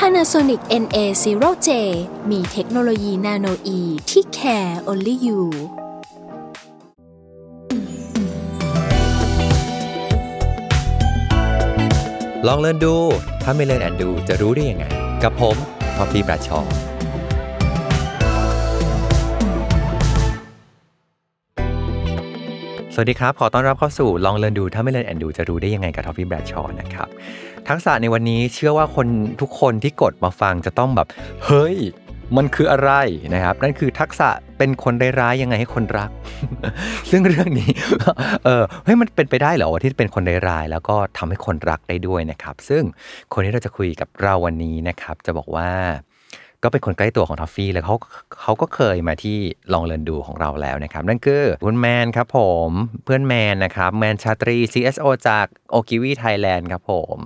Panasonic NA0J มีเทคโนโลยี nanoe ที่ care only you ลอง learn ดู ถ้าไม่ learn and ดูจะรู้ได้ยังไง กับผมท็อฟฟี่ แบรดชอว์สวัสดีครับ ขอต้อนรับเข้าสู่ลอง learn ดูถ้าไม่ learn and ดูจะรู้ได้ยังไงกับท็อฟฟี่แบรดชอว์นะครับ ทักษะในวันนี้เชื่อว่าคนทุกคนที่กดมาฟังจะต้องแบบ เฮ้ย มันคืออะไรนะครับ นั่นคือทักษะเป็นคนร้ายยังไงให้คนรัก ซึ่งเรื่องนี้ เออเฮ้ยมันเป็นไปได้เหรอว่าที่เป็นคนร้ายแล้วก็ทำให้คนรักได้ด้วยนะครับ ซึ่งคนที่เราจะคุยกับเราวันนี้นะครับ จะบอกว่าก็เป็นคนใกล้ตัวของทอฟฟี่แล้วเขาเขาก็เคยมาที่ลองเรียนดูของเราแล้วนะครับ นั่นคือคุณแมนครับผมเพื่อนแมนนะครับ แมนชาตรี CSO จาก Ogilvy Thailand ครับผม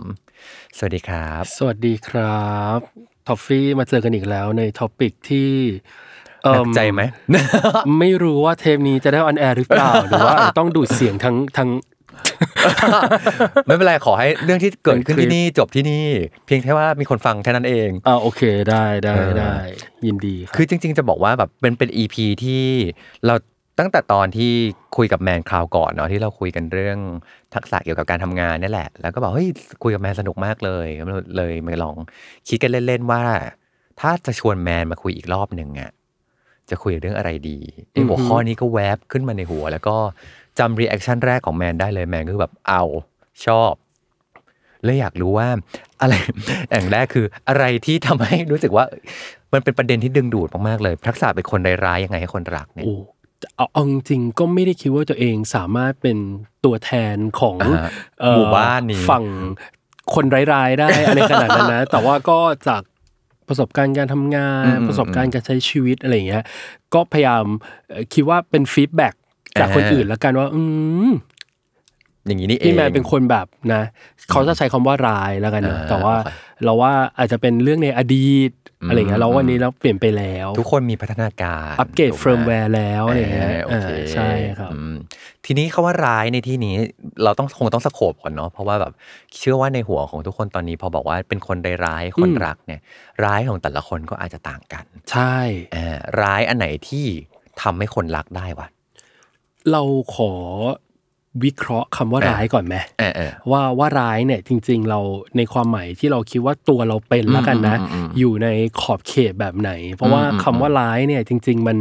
สวัสดีครับ สวัสดีครับท็อฟฟี่มาเจอกันอีกแล้วใน topic ที่เอิ่มหนักใจไหมไม่รู้ว่าเทปนี้จะได้ on air หรือเปล่า หรือว่าต้องดูดเสียงทั้งทั้งไม่เป็นไรขอให้เรื่องที่เกิดขึ้นเป็นคลิปที่นี่จบที่นี่ เพียงแค่ว่ามีคนฟังแค่นั้นเองอ่าโอเคได้ได้เออได้ยินดีครับคือจริง ๆ จะบอกว่าแบบเป็นเป็น EP ที่เรา ตั้งแต่ตอนที่คุยกับแมนคราวก่อนเนาะที่เราคุยกันเรื่องทักษะเกี่ยวกับการทำงานนี่แหละ แล้วก็บอกเฮ้ยคุยกับแมนสนุกมากเลยเลยมาลองคิดกันเล่นๆว่า ถ้าจะชวนแมนมาคุยอีกรอบหนึ่งอะจะคุยเรื่องอะไรดีไอ้หัวข้อนี้ก็แวบขึ้นมาในหัว แล้วก็จำ reaction แรกของแมนได้เลยแมนก็คือแบบเอาชอบเลยอยากรู้ว่าอะไรอย่างแรกคืออะไรที่ทำให้รู้สึกว่า มันเป็นประเด็นที่ดึงดูดมากๆเลยทักษะเป็นคนร้ายยังไงให้คนรักเนี่ย เอาเอาจริงๆก็ไม่ได้คิดว่าตัวเองสามารถเป็นตัวแทนของอ่าฮะเอ่อหมู่บ้านนี้ฝั่งคนร้ายๆได้อะไรขนาดนั้นนะแต่ว่าก็จากประสบการณ์การทำงานอืมอืมประสบการณ์การใช้ชีวิตอะไรอย่างเงี้ยก็พยายามเอ่อคิดว่าเป็นฟีดแบ็กจากอ่าคนอื่นแล้วกันว่า อืมอย่างนี้นี่เองพี่แมนเป็นคนแบบนะเขาจะใช้คำว่าร้ายแล้วกันนะอ่าแต่ว่าโอเคเราว่าอาจจะเป็นเรื่องในอดีต อืมอะไรเงี้ยแล้ววันนี้เราเปลี่ยนไปแล้ว ทุกคนมีพัฒนาการอัปเกรดถูกไหมแวร์แล้วอะไรเงี้ยโอเคอ่าใช่ครับอืมทีนี้เขาว่าร้ายในที่นี้เราต้องคงต้อง scope ก่อนเนาะเพราะว่าแบบเชื่อว่าในหัวของทุกคนตอนนี้พอบอกว่าเป็นคนร้ายๆคนอืมรักเนี่ยร้ายของแต่ละคนก็อาจจะต่างกัน ใช่อ่าร้ายอันไหนที่ทำให้คนรักได้วะเราขอ วิเคราะห์คำว่าอ่าร้ายก่อนไหมเออเออว่าว่าร้ายเนี่ยจริง ๆ เราในความหมายที่เราคิดว่าตัวเราเป็นแล้วกันนะอืมอืมอืมอยู่ในขอบเขตแบบไหน เพราะว่าอืมอืมคำว่าร้ายเนี่ยจริง ๆ มัน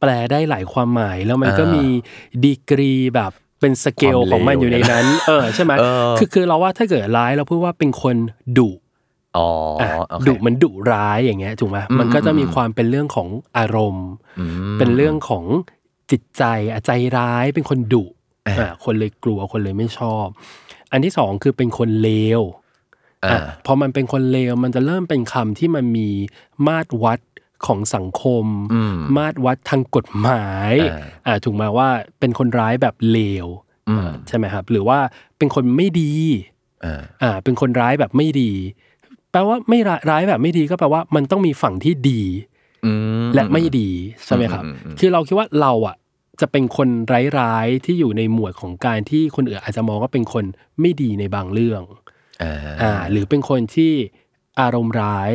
แปลได้หลายความหมายแล้วมันก็อ่ามีมีดีกรีแบบเป็นสเกลความของมันอยู่ในเลวนั้น เออใช่ไหมเออคือคือเราว่าถ้าเกิดร้ายเราพูดว่าเป็นคนดุอ๋ออะโอเคดุมันดุร้ายอย่างเงี้ยถูกไหมอืมมันก็จะมีอืมความเป็นเรื่องของอารมณ์อืมเป็นเรื่องของจิตใจอะใจร้ายเป็นคนดุ อ่าอะคนเลยกลัวคนเลยไม่ชอบ อันที่สองคือเป็นคนเลวอ่าอะพอมันเป็นคนเลวมันจะเริ่มเป็นคำที่มันมีมาตรวัดของสังคมอืมมาตรวัดทางกฎหมายอ่าอ่าถูกไหมาว่าเป็นคนร้ายแบบเลวอืมอ่าใช่ไหมครับ หรือว่าเป็นคนไม่ดีอ่าอ่าเป็นคนร้ายแบบไม่ดี แปลว่าไม่ร้ายร้ายแบบไม่ดีก็แปลว่ามันต้องมีฝั่งที่ดีอืมและไม่ดีใช่ไหมครับอืมอืมอืมคือเราคิดว่าเราอะ จะเป็นคนร้ายๆที่อยู่ในหมวดของการที่คนอื่นอาจจะมองว่าเป็นคนไม่ดีในบางเรื่องอ่าอ่าหรือเป็นคนที่อารมณ์ร้าย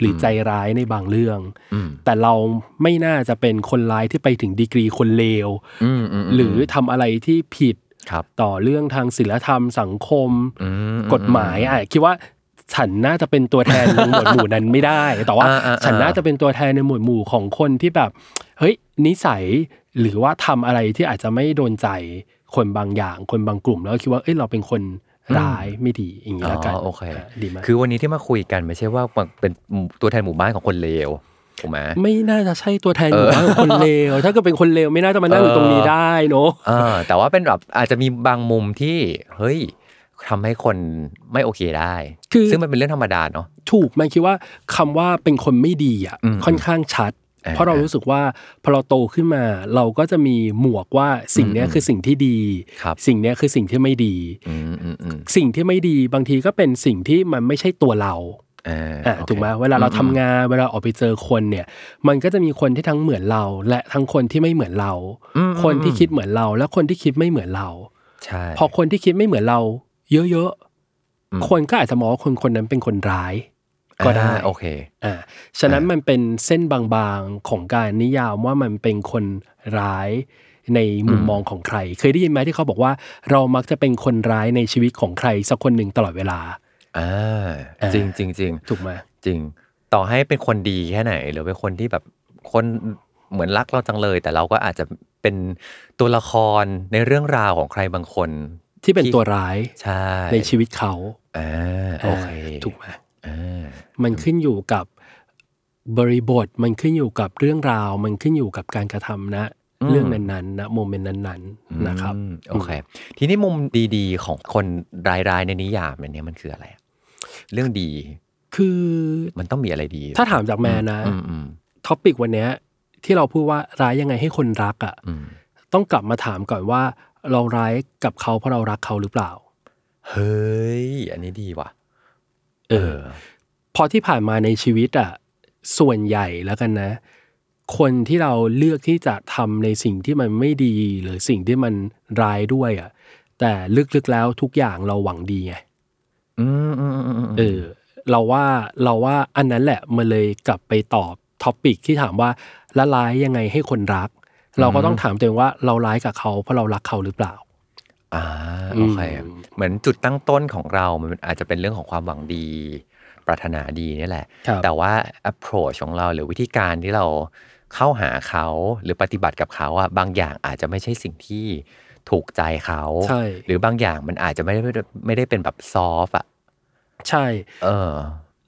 หรือใจร้ายในบางเรื่องอืมแต่เราไม่น่าจะเป็นคนร้ายที่ไปถึงดีกรีคนเลวอืมมมหรือทำอะไรที่ผิดครับต่อเรื่องทางศีลธรรมสังคมอืมกฎหมายอะคิดว่าฉันน่าจะเป็นตัวแทนในหมวดหมู่นั้นไม่ได้ แต่ว่าอ่าอ่าอ่าฉันน่าจะเป็นตัวแทนในหมวดหมู่ของคนที่แบบ เฮ้ยนิสัย หรือว่าทำอะไรที่อาจจะไม่โดนใจคนบางอย่าง คนบางกลุ่ม แล้วคิดว่าเอ้ยเราเป็นคนร้ายไม่ดีอย่างนี้แล้วกันอ๋อโอเคะดีมากคือวันนี้ที่มาคุยกันไม่ใช่ว่าเป็นตัวแทนหมู่บ้านของคนเลวถูกไหมไม่น่าจะใช่ตัวแทนหมู่บ้านของคนเลวถ้าเกิดเป็นคนเลวไม่น่าจะมานั่งอยู่ตรงนี้ได้เนอะเออแต่ว่าเป็นแบบอาจจะมีบางมุมที่เฮ้ยทำให้คนไม่โอเคได้คือซึ่งมันเป็นเรื่องธรรมดาเนาะถูกมันคิดว่าคำว่าเป็นคนไม่ดีอะอืมค่อนข้างชัดอ่า เพราะเรารู้สึกว่าพอเราโตขึ้นมา เราก็จะมีหมวกว่าสิ่งเนี้ยอืมคือสิ่งที่ดีครับสิ่งเนี้ยคือสิ่งที่ไม่ดีอืมอืมอืมสิ่งที่ไม่ดีบางทีก็เป็นสิ่งที่มันไม่ใช่ตัวเราอ่าอ่าโอคถูกไหมเวลาเราทำงานเวลาออกไปเจอคนเนี่ย มันก็จะมีคนที่ทั้งเหมือนเรา และทั้งคนที่ไม่เหมือนเราอืมคนที่คิดเหมือนเรา และคนที่คิดไม่เหมือนเราใช่พอคนที่คิดไม่เหมือนเรา เยอะอืมๆคนก็อาจจะมองว่าคนคนนั้นเป็นคนร้าย ก็ได้อ่าโอเคอ่าฉะนั้นมันเป็นเส้นบางๆของการนิยามว่ามันเป็นคนร้ายในมุมมองของใคร เคยได้ยินไหมที่เขาบอกว่า เรามักจะเป็นคนร้ายในชีวิตของใครสักคนหนึ่งตลอดเวลาอ่าอ่าจริงจริงจริงถูกไหมจริง ต่อให้เป็นคนดีแค่ไหน หรือเป็นคนที่แบบคนเหมือนรักเราจังเลย แต่เราก็อาจจะเป็นตัวละครในเรื่องราวของใครบางคน ที่เป็นตัวร้ายใช่ในชีวิตเขาอ่าโอเคอ่าถูกไหมอ่า มันขึ้นอยู่กับบริบทมันขึ้นอยู่กับเรื่องราว มันขึ้นอยู่กับการกระทำนะ เรื่องนั้นๆนะโมเมนต์นั้นๆนะครับอืมโอเค ทีนี้มุมดีๆ ของคนรายๆในนิยามอันเนี้ยมันคืออะไรอะเรื่องดีคือมันต้องมีอะไรดี ถ้าถามจากแมนนะอืมอืมtopic วันเนี้ยที่เราพูดว่าร้ายยังไงให้คนรักอะอืมต้องกลับมาถามก่อนว่า เราร้ายกับเขาเพราะเรารักเขาหรือเปล่า เฮ้ย อันนี้ดีว่ะ เออ พอที่ผ่านมาในชีวิตอะส่วนใหญ่แล้วกันนะ คนที่เราเลือกที่จะทำในสิ่งที่มันไม่ดี หรือสิ่งที่มันร้ายด้วยอะแต่ลึกๆแล้วทุกอย่างเราหวังดีไงอืมอืมอืมอืมเออ เราว่าเราว่าอันนั้นแหละมันเลยกลับไปตอบท็อปิกที่ถามว่าละร้ายยังไงให้คนรัก เราก็ต้องถามตัวเองว่าเราร้ายกับเขาเพราะเรารักเขาหรือเปล่า อ่าโอเคอืมเหมือนจุดตั้งต้นของเรา มันอาจจะเป็นเรื่องของความหวังดี ปรารถนาดีนี่แหละ ครับแต่ว่า approach ของเรา หรือวิธีการที่เราเข้าหาเขา หรือปฏิบัติกับเขาอะ บางอย่างอาจจะไม่ใช่สิ่งที่ถูกใจเขา ใช่ หรือบางอย่างมันอาจจะไม่ได้ ไม่ได้เป็นแบบ soft อะ ใช่ เออ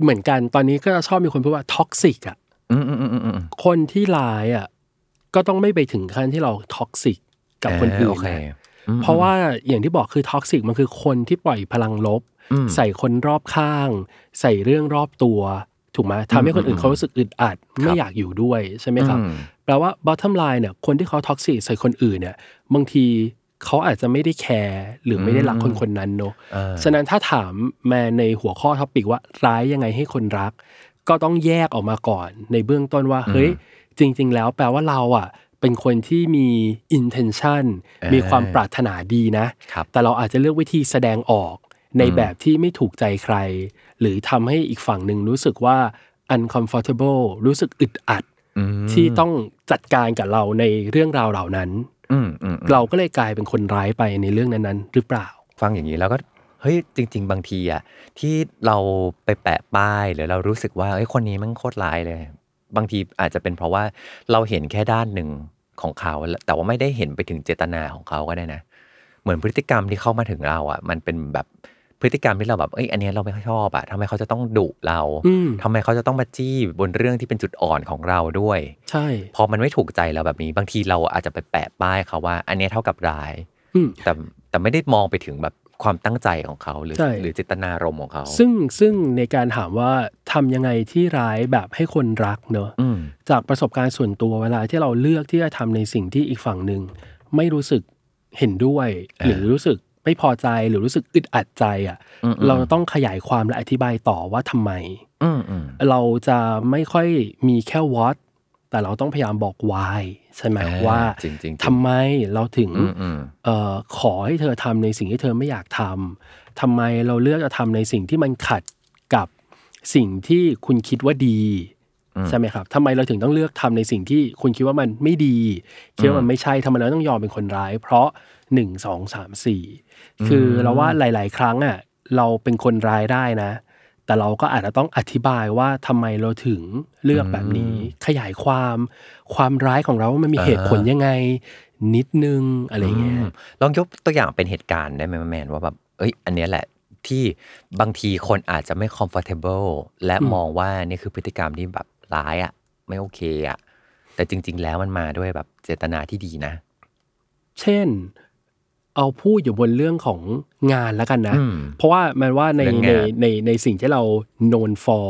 เหมือนกัน ตอนนี้ก็ชอบมีคนพูดว่า toxic อะอืมอืมอืมอืมอืมคนที่ร้ายอะก็ต้องไม่ไปถึงขั้นที่เรา toxic กับคนอื่นโอเค นะอืม เพราะว่าอย่างที่บอกคือ toxic มันคือคนที่ปล่อยพลังลบอืมใส่คนรอบข้าง ใส่เรื่องรอบตัว ถูกไหมทำให้คนอื่นเขารู้สึกอึดอัดไม่อยากอยู่ด้วยใช่ไหมครับอืมแปลว่า bottom line เนี่ยคนที่เขา toxic ใส่คนอื่นเนี่ยบางทีเขาอาจจะไม่ได้แคร์หรือไม่ได้รักคนคนนั้นเนอะอ่าฉะนั้นถ้าถามแม่ในหัวข้อท็อปิกว่าร้ายยังไงให้คนรัก ก็ต้องแยกออกมาก่อนในเบื้องต้นว่าเฮ้ยจริง ๆ แล้วแปลว่าเราอะ เป็นคนที่มี intention อ่ามีมีความปรารถนาดีนะครับแต่เราอาจจะเลือกวิธีแสดงออกในแบบที่ไม่ถูกใจใคร หรือทำให้อีกฝั่งหนึ่งรู้สึกว่า uncomfortable รู้สึกอึดอัดอืมที่ต้องจัดการกับเราในเรื่องราวเหล่านั้นอืมอืมอืมเราก็เลยกลายเป็นคนร้ายไปในเรื่องนั้นๆ หรือเปล่า ฟังอย่างนี้แล้วก็เฮ้ยจริง ๆ บางทีอะที่เราไปแปะป้ายหรือเรารู้สึกว่าเอ้ยคนนี้มันโคตรร้ายเลย บางทีอาจจะเป็นเพราะว่าเราเห็นแค่ด้านหนึ่งของเขา แต่ว่าไม่ได้เห็นไปถึงเจตนาของเขาก็ได้นะ เหมือนพฤติกรรมที่เข้ามาถึงเราอะ มันเป็นแบบพฤติกรรมที่เราแบบเอ้ยอันเนี้ยเราไม่ค่อยชอบอะทำไมเขาจะต้องดุเราอืมทำไมเขาจะต้องมาจี้บนเรื่องที่เป็นจุดอ่อนของเราด้วย ใช่ พอมันไม่ถูกใจเราแบบนี้ บางทีเราอาจจะไปแปะป้ายเขาว่า อันเนี้ยเท่ากับร้ายอืมแต่แต่ไม่ได้มองไปถึงแบบ ความตั้งใจของเขาหรือใช่ หรือเจตนารมณ์ของเขาซึ่งซึ่งในการถามว่าทำยังไงที่ร้ายแบบให้คนรักเนอะอืมจากประสบการณ์ส่วนตัวเวลาที่เราเลือกที่จะทำในสิ่งที่อีกฝั่งหนึ่งไม่รู้สึกเห็นด้วย หรือรู้สึกไม่พอใจหรือรู้สึกอึดอัดใจอะ อืมเราต้องขยายความและอธิบายต่อว่าทำไม อืมอืมเราจะไม่ค่อยมีแค่ what แต่เราต้องพยายามบอก why ใช่ไหมอ่ว่าจริงจริงทำไมเราถึงอืมอืมเอ่อขอให้เธอทำในสิ่งที่เธอไม่อยากทำทำไมเราเลือกจะทำในสิ่งที่มันขัดกับสิ่งที่คุณคิดว่าดีใช่ไหมครับทำไมเราถึงต้องเลือกทำในสิ่งที่คุณคิดว่ามันไม่ดี คิดว่ามันไม่ใช่ทำไมเราต้องยอมเป็นคนร้าย เพราะหนึ่งสองสามสี่คือเราว่าหลาย ๆ ครั้งอะเราเป็นคนร้ายได้นะ แต่เราก็อาจจะต้องอธิบายว่าทำไมเราถึงเลือกแบบนี้ ขยายความความร้ายของเราว่ามันมีเหตุผลยังไง นิดนึงอะไรเงี้ยอืมลองยกตัวอย่างเป็นเหตุการณ์ได้ไหมแมนว่าแบบเอ้ย อันเนี้ยแหละที่บางทีคนอาจจะไม่ comfortable และมองว่านี่คือพฤติกรรมที่แบบร้ายอะ ไม่โอเคอะ แต่จริง ๆ แล้วมันมาด้วยแบบเจตนาที่ดีนะ เช่น เอาพูดอยู่บนเรื่องของงานแล้วกันนะอืมเพราะว่ามันว่าในเรื่องในงานในในสิ่งที่เรา known for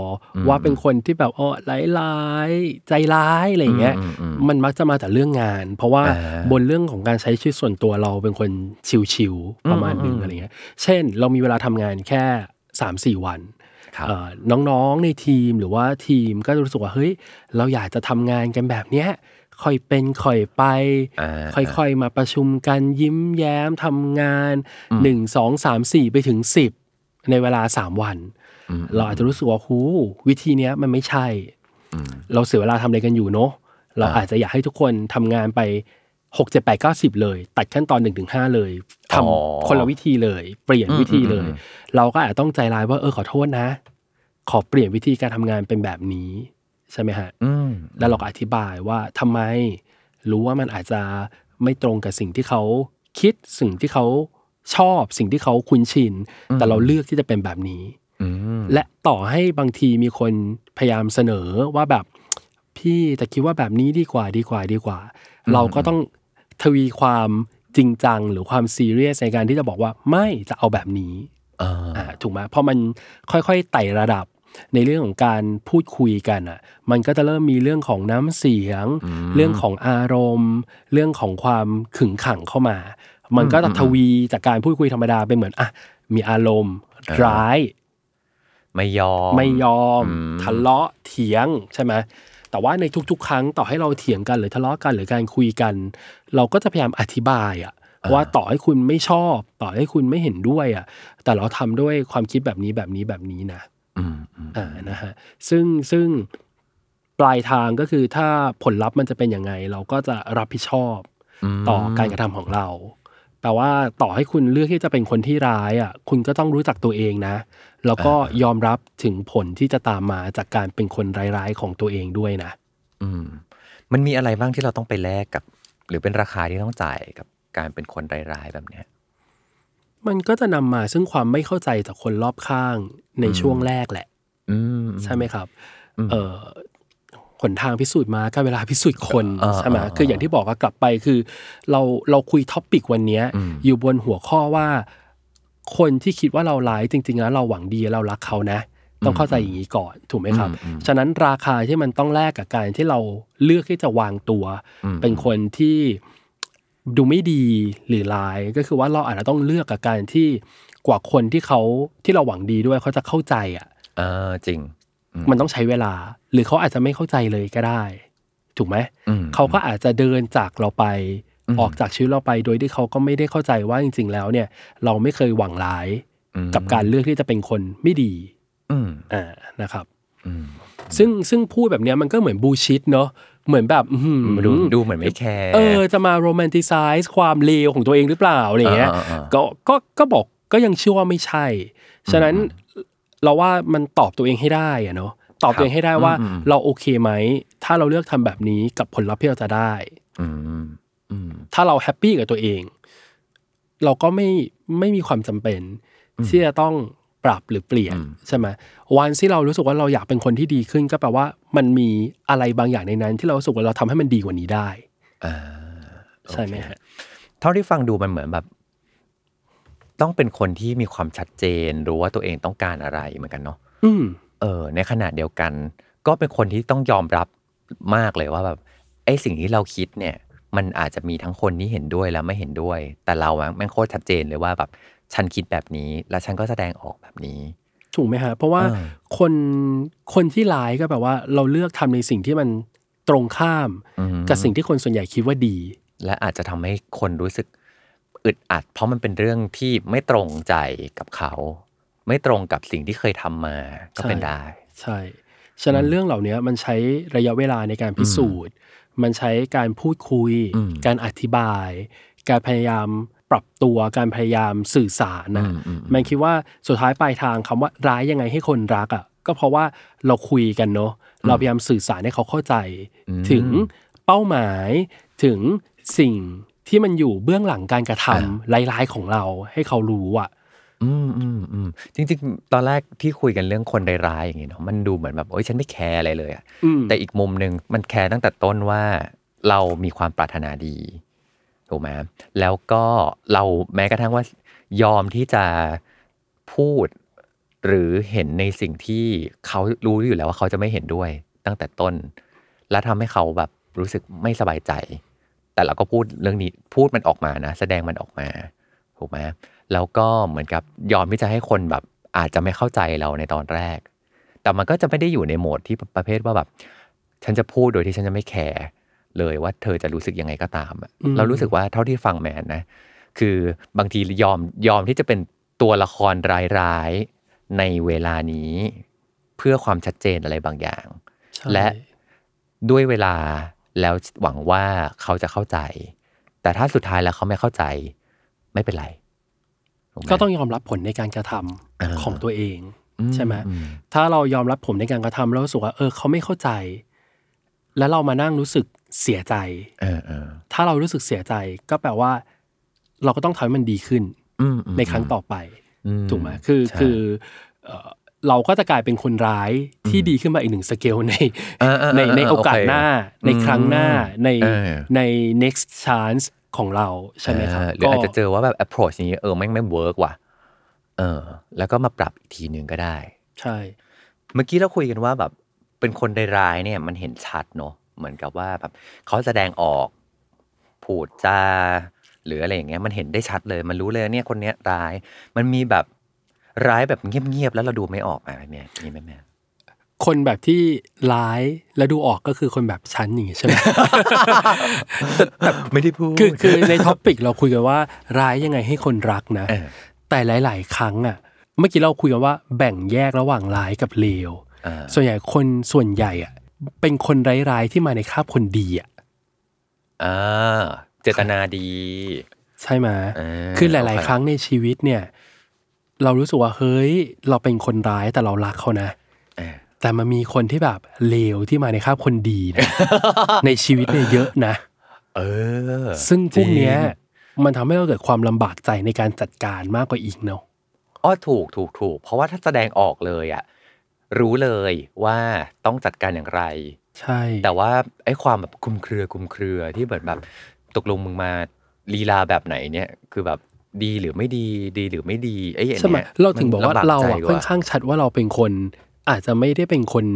ว่าเป็นคนที่แบบอ๋อร้ายๆใจร้ายอะไรอย่างเงี้ยอืมอืมมันมักจะมาแต่เรื่องงาน เพราะว่าอ่าบนเรื่องของการใช้ชีวิตส่วนตัวเราเป็นคนชิวๆประมาณหนึงอืมอะไรเงี้ย เช่น เรามีเวลาทำงานแค่สามสี่วันครับเอ่อน้องๆในทีมหรือว่าทีมก็จะรู้สึกว่าเฮ้ยเราอยากจะทำงานกันแบบเนี้ย ค่อยเป็นค่อยไปอ่าค่อยๆมาประชุมกันยิ้มแย้มทำงานหนึ่งสองสามสี่ไปถึงสิบในเวลาสามวันอืมเราอาจจะรู้สึกว่าหูวิธีเนี้ยมันไม่ใช่ เราเสียเวลาทำอะไรกันอยู่เนาะเราอาจจะอยากให้ทุกคนทำงานไปหกเจ็ดแปดเก้าสิบเลย ตัดขั้นตอนหนึ่งถึงห้าเลยทำอ๋อคนละวิธีเลย เปลี่ยนวิธีเลยอืมเราก็อาจจะต้องใจร้ายว่าเออขอโทษนะ ขอเปลี่ยนวิธีการทำงานเป็นแบบนี้ ใช่ไหมฮะอืมแล้วเราก็อธิบายว่าทำไม รู้ว่ามันอาจจะไม่ตรงกับสิ่งที่เขาคิดสิ่งที่เขาชอบสิ่งที่เขาคุ้นชิน แต่เราเลือกที่จะเป็นแบบนี้อืมและต่อให้บางทีมีคนพยายามเสนอว่าแบบพี่แต่คิดว่าแบบนี้ดีกว่าดีกว่าดีกว่า เราก็ต้องทวีความจริงจังหรือความซีเรียสในการที่จะบอกว่าไม่จะเอาแบบนี้อ่าอ่าถูกไหมเพราะมันค่อยๆไต่ระดับ ในเรื่องของการพูดคุยกันอะ มันก็จะเริ่มมีเรื่องของน้ำเสียง เรื่องของอารมณ์ เรื่องของความขึงขังเข้ามา มันก็จะทวีจากการพูดคุยธรรมดาเป็นเหมือนอะมีอารมณ์ร้าย ไม่ยอมไม่ยอมอืมทะเลาะเถียงใช่ไหมแต่ว่าในทุก ๆ ครั้งต่อให้เราเถียงกันหรือทะเลาะกันหรือการคุยกัน เราก็จะพยายามอธิบายอะว่าต่อให้คุณไม่ชอบ ต่อให้คุณไม่เห็นด้วยอะแต่เราทำด้วยความคิดแบบนี้แบบนี้แบบนี้นะ อืมอืมอ่านะฮะซึ่งซึ่งปลายทางก็คือถ้าผลลัพธ์มันจะเป็นยังไง เราก็จะรับผิดชอบต่อการกระทำของเรา แต่ว่าต่อให้คุณเลือกที่จะเป็นคนที่ร้ายอะคุณก็ต้องรู้จักตัวเองนะ แล้วก็ยอมรับถึงผลที่จะตามมาจากการเป็นคนร้ายๆของตัวเองด้วยนะ อืม มันมีอะไรบ้างที่เราต้องไปแลกกับ หรือเป็นราคาที่ต้องจ่ายกับการเป็นคนร้ายๆแบบเนี้ย มันก็จะนำมาซึ่งความไม่เข้าใจจากคนรอบข้างในช่วงแรกแหละอืมใช่ไหมครับ เออหนทางพิสูจน์มาก็เวลาพิสูจน์คนอ่าใช่ไหมอ่าคืออย่างที่บอกก็กลับไปคือ เราเราคุยท็อปิกวันเนี้ยอืมอยู่บนหัวข้อว่า คนที่คิดว่าเราร้ายจริงๆแล้วเราหวังดีเรารักเขานะ ต้องเข้าใจอย่างนี้ก่อนถูกไหมครับ ฉะนั้นราคาที่มันต้องแลกกับการที่เราเลือกที่จะวางตัว เป็นคนที่ ดูไม่ดีหรือร้ายก็คือว่าเราอาจจะต้องเลือกกับการที่กว่าคนที่เขาที่เราหวังดีด้วยเขาจะเข้าใจอะอ่าจริง มันต้องใช้เวลา หรือเขาอาจจะไม่เข้าใจเลยก็ได้ ถูกไหมอืมเขาก็อาจจะเดินจากเราไปออกจากชีวิตเราไปโดยที่เขาก็ไม่ได้เข้าใจว่าจริง ๆ แล้วเนี่ย เราไม่เคยหวังร้ายอืมกับการเลือกที่จะเป็นคนไม่ดีอืมอ่านะครับอืมซึ่งซึ่งพูดแบบเนี้ยมันก็เหมือนบูชิดเนาะ เหมือนแบบอื้อหือดูดูเหมือนไม่แคร์เออจะมาโรแมนติไซส์ความเลวของตัวเองหรือเปล่าอะไรเงี้ยอ่าอ่าอ่าก็ก็ก็บอกก็ยังเชื่อว่าไม่ใช่ ฉะนั้นเราว่ามันตอบตัวเองให้ได้อะเนาะตอบตัวเองให้ได้ว่าอืมอืมเราโอเคไหม ถ้าเราเลือกทำแบบนี้กับผลลัพธ์ที่เราจะได้อืมอืมถ้าเราแฮปปี้กับตัวเอง เราก็ไม่ไม่มีความจำเป็นที่จะต้อง ปรับหรือเปลี่ยนใช่ไหมวันที่เรารู้สึกว่าเราอยากเป็นคนที่ดีขึ้น ก็แปลว่ามันมีอะไรบางอย่างในนั้น ที่เรารู้สึกว่าเราทำให้มันดีกว่านี้ได้อ่าใช่ไหมฮะเท่าที่ฟังดูมันเหมือนแบบ ต้องเป็นคนที่มีความชัดเจนรู้ว่าตัวเองต้องการอะไรเหมือนกันเนาะอืมเออ ในขณะเดียวกัน ก็เป็นคนที่ต้องยอมรับมากเลยว่าแบบไอ้สิ่งที่เราคิดเนี่ย มันอาจจะมีทั้งคนที่เห็นด้วยและไม่เห็นด้วย แต่เราอะแม่งโคตรชัดเจนเลยว่าแบบ ฉันคิดแบบนี้ และฉันก็แสดงออกแบบนี้ ถูกไหมฮะเพราะว่าอ่าคนคนที่ร้ายก็แบบว่า เราเลือกทำในสิ่งที่มันตรงข้ามอืมกับสิ่งที่คนส่วนใหญ่คิดว่าดี และอาจจะทำให้คนรู้สึกอึดอัด เพราะมันเป็นเรื่องที่ไม่ตรงใจกับเขา ไม่ตรงกับสิ่งที่เคยทำมาก็เป็นใช่ได้ ใช่ ฉะนั้นเรื่องเหล่านี้มันใช้ระยะเวลาในการพิสูจน์ มันใช้การพูดคุยอืมการอธิบาย การพยายาม ปรับตัวการพยายามสื่อสารนะอืมอืมมันคิดว่าสุดท้ายปลายทางคำว่าร้ายยังไงให้คนรักอะก็เพราะว่าเราคุยกันเนาะเราพยายามสื่อสารให้เขาเข้าใจ ถึงเป้าหมายถึงสิ่งที่มันอยู่เบื้องหลังการกระทำร้ายๆของเราให้เขารู้อะอืมอืมอืมจริงๆ ตอนแรกที่คุยกันเรื่องคนร้ายๆอย่างงี้เนาะมันดูเหมือนแบบโอ้ยฉันไม่แคร์อะไรเลยอะอืมแต่อีกมุมหนึ่งมันแคร์ตั้งแต่ต้นว่า เรามีความปรารถนาดี ถูกไหมแล้วก็เราแม้กระทั่งว่ายอมที่จะพูด หรือเห็นในสิ่งที่เขารู้อยู่แล้วว่าเขาจะไม่เห็นด้วยตั้งแต่ต้น และทำให้เขาแบบรู้สึกไม่สบายใจ แต่เราก็พูดเรื่องนี้พูดมันออกมานะ แสดงมันออกมาถูกไหมแล้วก็เหมือนกับยอมที่จะให้คนแบบอาจจะไม่เข้าใจเราในตอนแรก แต่มันก็จะไม่ได้อยู่ในโหมดที่ประเภทว่าแบบ ฉันจะพูดโดยที่ฉันจะไม่แคร์ เลยว่าเธอจะรู้สึกยังไงก็ตามอะอืมเรารู้สึกว่าเท่าที่ฟังแมนนะ คือบางทียอมยอมที่จะเป็นตัวละครร้ายๆในเวลานี้ เพื่อความชัดเจนอะไรบางอย่างใช่และด้วยเวลาแล้วหวังว่าเขาจะเข้าใจ แต่ถ้าสุดท้ายแล้วเขาไม่เข้าใจ ไม่เป็นไรถูไหมก็ต้องยอมรับผลในการกระทำอ่าของตัวเองอืใช่ไหมอืถ้าเรายอมรับผลในการกระทำแล้วรู้สึกว่าเออเขาไม่เข้าใจ แล้วเรามานั่งรู้สึก เสียใจเออเออถ้าเรารู้สึกเสียใจก็แปลว่า เราก็ต้องทำให้มันดีขึ้นอืมอืมในครั้งต่อไปอืมถูกไหมคือใช่คือเอ่อเราก็จะกลายเป็นคนร้ายที่ดีขึ้นมาอีกหนึ่งสเกลในอ่าอ่าในในอ่าโอกาสโอเคหน้า ในครั้งหน้าในเออใน next chance ของเราใช่ไหมครับอ่าหรืออาจจะเจอว่าแบบ approach นี้เออแม่งไม่เวิร์กว่ะเออ แล้วก็มาปรับอีกทีหนึ่งก็ได้ ใช่ เมื่อกี้เราคุยกันว่าแบบเป็นคนร้ายๆเนี่ย มันเห็นชัดเนอะ เหมือนกับว่าแบบเขาแสดงออกพูดจาหรืออะไรอย่างเงี้ยมันเห็นได้ชัดเลย มันรู้เลยเนี่ยคนเนี้ยร้าย มันมีแบบร้ายแบบเงียบๆแล้วเราดูไม่ออกอะไรเนี่ยมีไหมแม่คนแบบที่ร้ายแล้วดูออกก็คือคนแบบฉันอย่างงี้ใช่ไหมไม่ได้พูดคือคือในท็อปิกเราคุยกันว่าร้ายยังไงให้คนรักนะเออแต่หลาย ๆ ครั้งอะ เมื่อกี้เราคุยกันว่าแบ่งแยกระหว่างร้ายกับเลวอ่าส่วนใหญ่คนส่วนใหญ่อะ เป็นคนร้ายๆที่มาในคราบคนดีอะอ่าเจตนาดี ใช่ไหมเออคือหลายโอเคๆครั้งในชีวิตเนี่ย เรารู้สึกว่าเฮ้ย เราเป็นคนร้ายแต่เรารักเขานะเออแต่มันมีคนที่แบบเลวที่มาในคราบคนดีนะในชีวิตเนี่ยเยอะนะ เออ ซึ่งพวกเนี้ยจริงมันทำให้เราเกิดความลำบากใจในการจัดการมากกว่าอีกเนาะอ้อถูกถูกถูกเพราะว่าถ้าแสดงออกเลยอะ รู้เลยว่าต้องจัดการอย่างไร ใช่ แต่ว่าไอ้ความแบบคลุมเครือคลุมเครือที่เหมือนแบบตกลงมึงมาลีลาแบบไหนเนี่ยคือแบบดีหรือไม่ดีดีหรือไม่ดีไอ้อย่างใช่ไหมเนี้ยเราถึงบอกว่ามันลำเราใจอะกว่ค่อนข้างชัดว่าเราเป็นคน อาจจะไม่ได้เป็นคน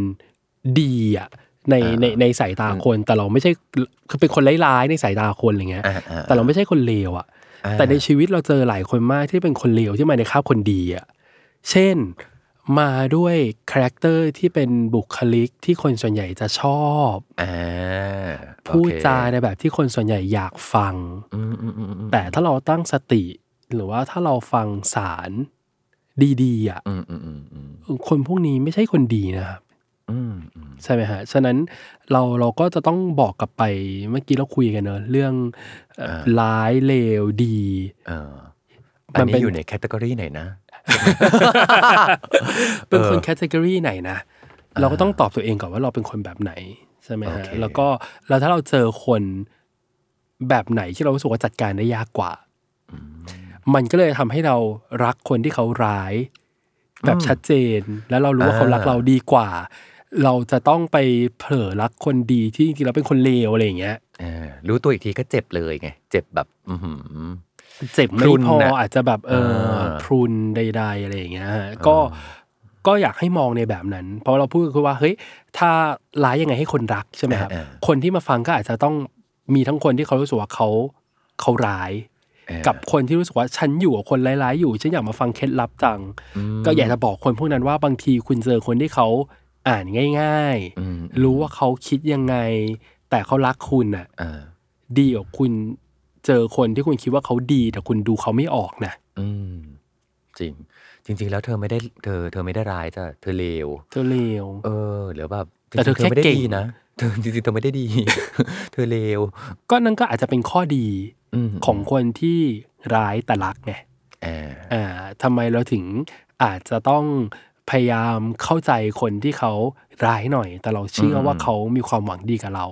ดีอะในอ่าในในสายตาคน แต่เราไม่ใช่คือเป็นคนร้ายๆในสายตาคนอะไรเงี้ยอ่าอ่าแต่เราไม่ใช่คนเลวอะอ่าแต่ในชีวิตเราเจอหลายคนมากที่เป็นคนเลวที่มาในคราบคนดีอะเช่น มาด้วย character ที่เป็นบุคลิกที่คนส่วนใหญ่จะชอบอ่าพูดโอเคจาในแบบที่คนส่วนใหญ่อยากฟังอืมอืมอืมอืมแต่ถ้าเราตั้งสติ หรือว่าถ้าเราฟังสารดีๆอะอืมอืมอืมอืมคนพวกนี้ไม่ใช่คนดีนะครับอืมอืมใช่ไหมฮะ ฉะนั้นเราเราก็จะต้องบอกกลับไปเมื่อกี้เราคุยกันเนอะเรื่องเอ่อร้ายเลวดีเอออัมันนเป็นี้นอยู่ใน category ไหนนะ เป็นคนเออ category ไหนนะ เราก็ต้องตอบตัวเองก่อนว่าเราเป็นคนแบบไหนใช่ไหมฮะโอเคแล้วก็แล้วถ้าเราเจอคนแบบไหนที่เรารู้สึกว่าจัดการได้ยากกว่า มันก็เลยทำให้เรารักคนที่เขาร้าย แบบชัดเจน แล้วเรารู้ว่าเขารักเราดีกว่า เราจะต้องไปเผลอรักคนดีที่จริงๆแล้วเป็นคนเลวอะไรอย่างเงี้ยเออรู้ตัวอีกทีก็เจ็บเลยไง เจ็บแบบ อือหือ เจ็บพไม่รุนพอน่ะอาจจะแบบเออเออพรุนใด ๆ อะไรอย่างเงี้ยฮะก็ก็อยากให้มองในแบบนั้น เพราะเราพูดคือว่าเฮ้ยถ้าร้ายยังไงให้คนรักใช่ไหมครับเออคนที่มาฟังก็อาจจะต้องมีทั้งคนที่เขารู้สึกว่าเขาเขาร้ายเออกับคนที่รู้สึกว่าฉันอยู่กับคนร้ายๆอยู่ฉันอยากมาฟังเคล็ดลับจัง ก็อยากจะบอกคนพวกนั้นว่าบางทีคุณเจอคนที่เขาอ่านง่ายอืมๆรู้ว่าเขาคิดยังไง แต่เขารักคุณน่ะเออดีกว่าคุณ เจอคนที่คุณคิดว่าเขาดีแต่คุณดูเขาไม่ออกนะอืมจริง จริง ๆ แล้วเธอไม่ได้เธอ เธอไม่ได้ร้ายจ้ะเธอเลวเธอเลวเออหรือแบบแต่เธอจริงๆไม่ได้แค่เก่งดีนะเธอจริงๆเธอไม่ได้ดี เธอเลวก็นั่นก็อาจจะเป็นข้อดีอืมของคนที่ร้ายแต่รักไงเอออ่าทำไมเราถึงอาจจะต้อง พยายามเข้าใจคนที่เขาร้ายหน่อย แต่เราเชื่อว่าเขามีความหวังดีกับเรา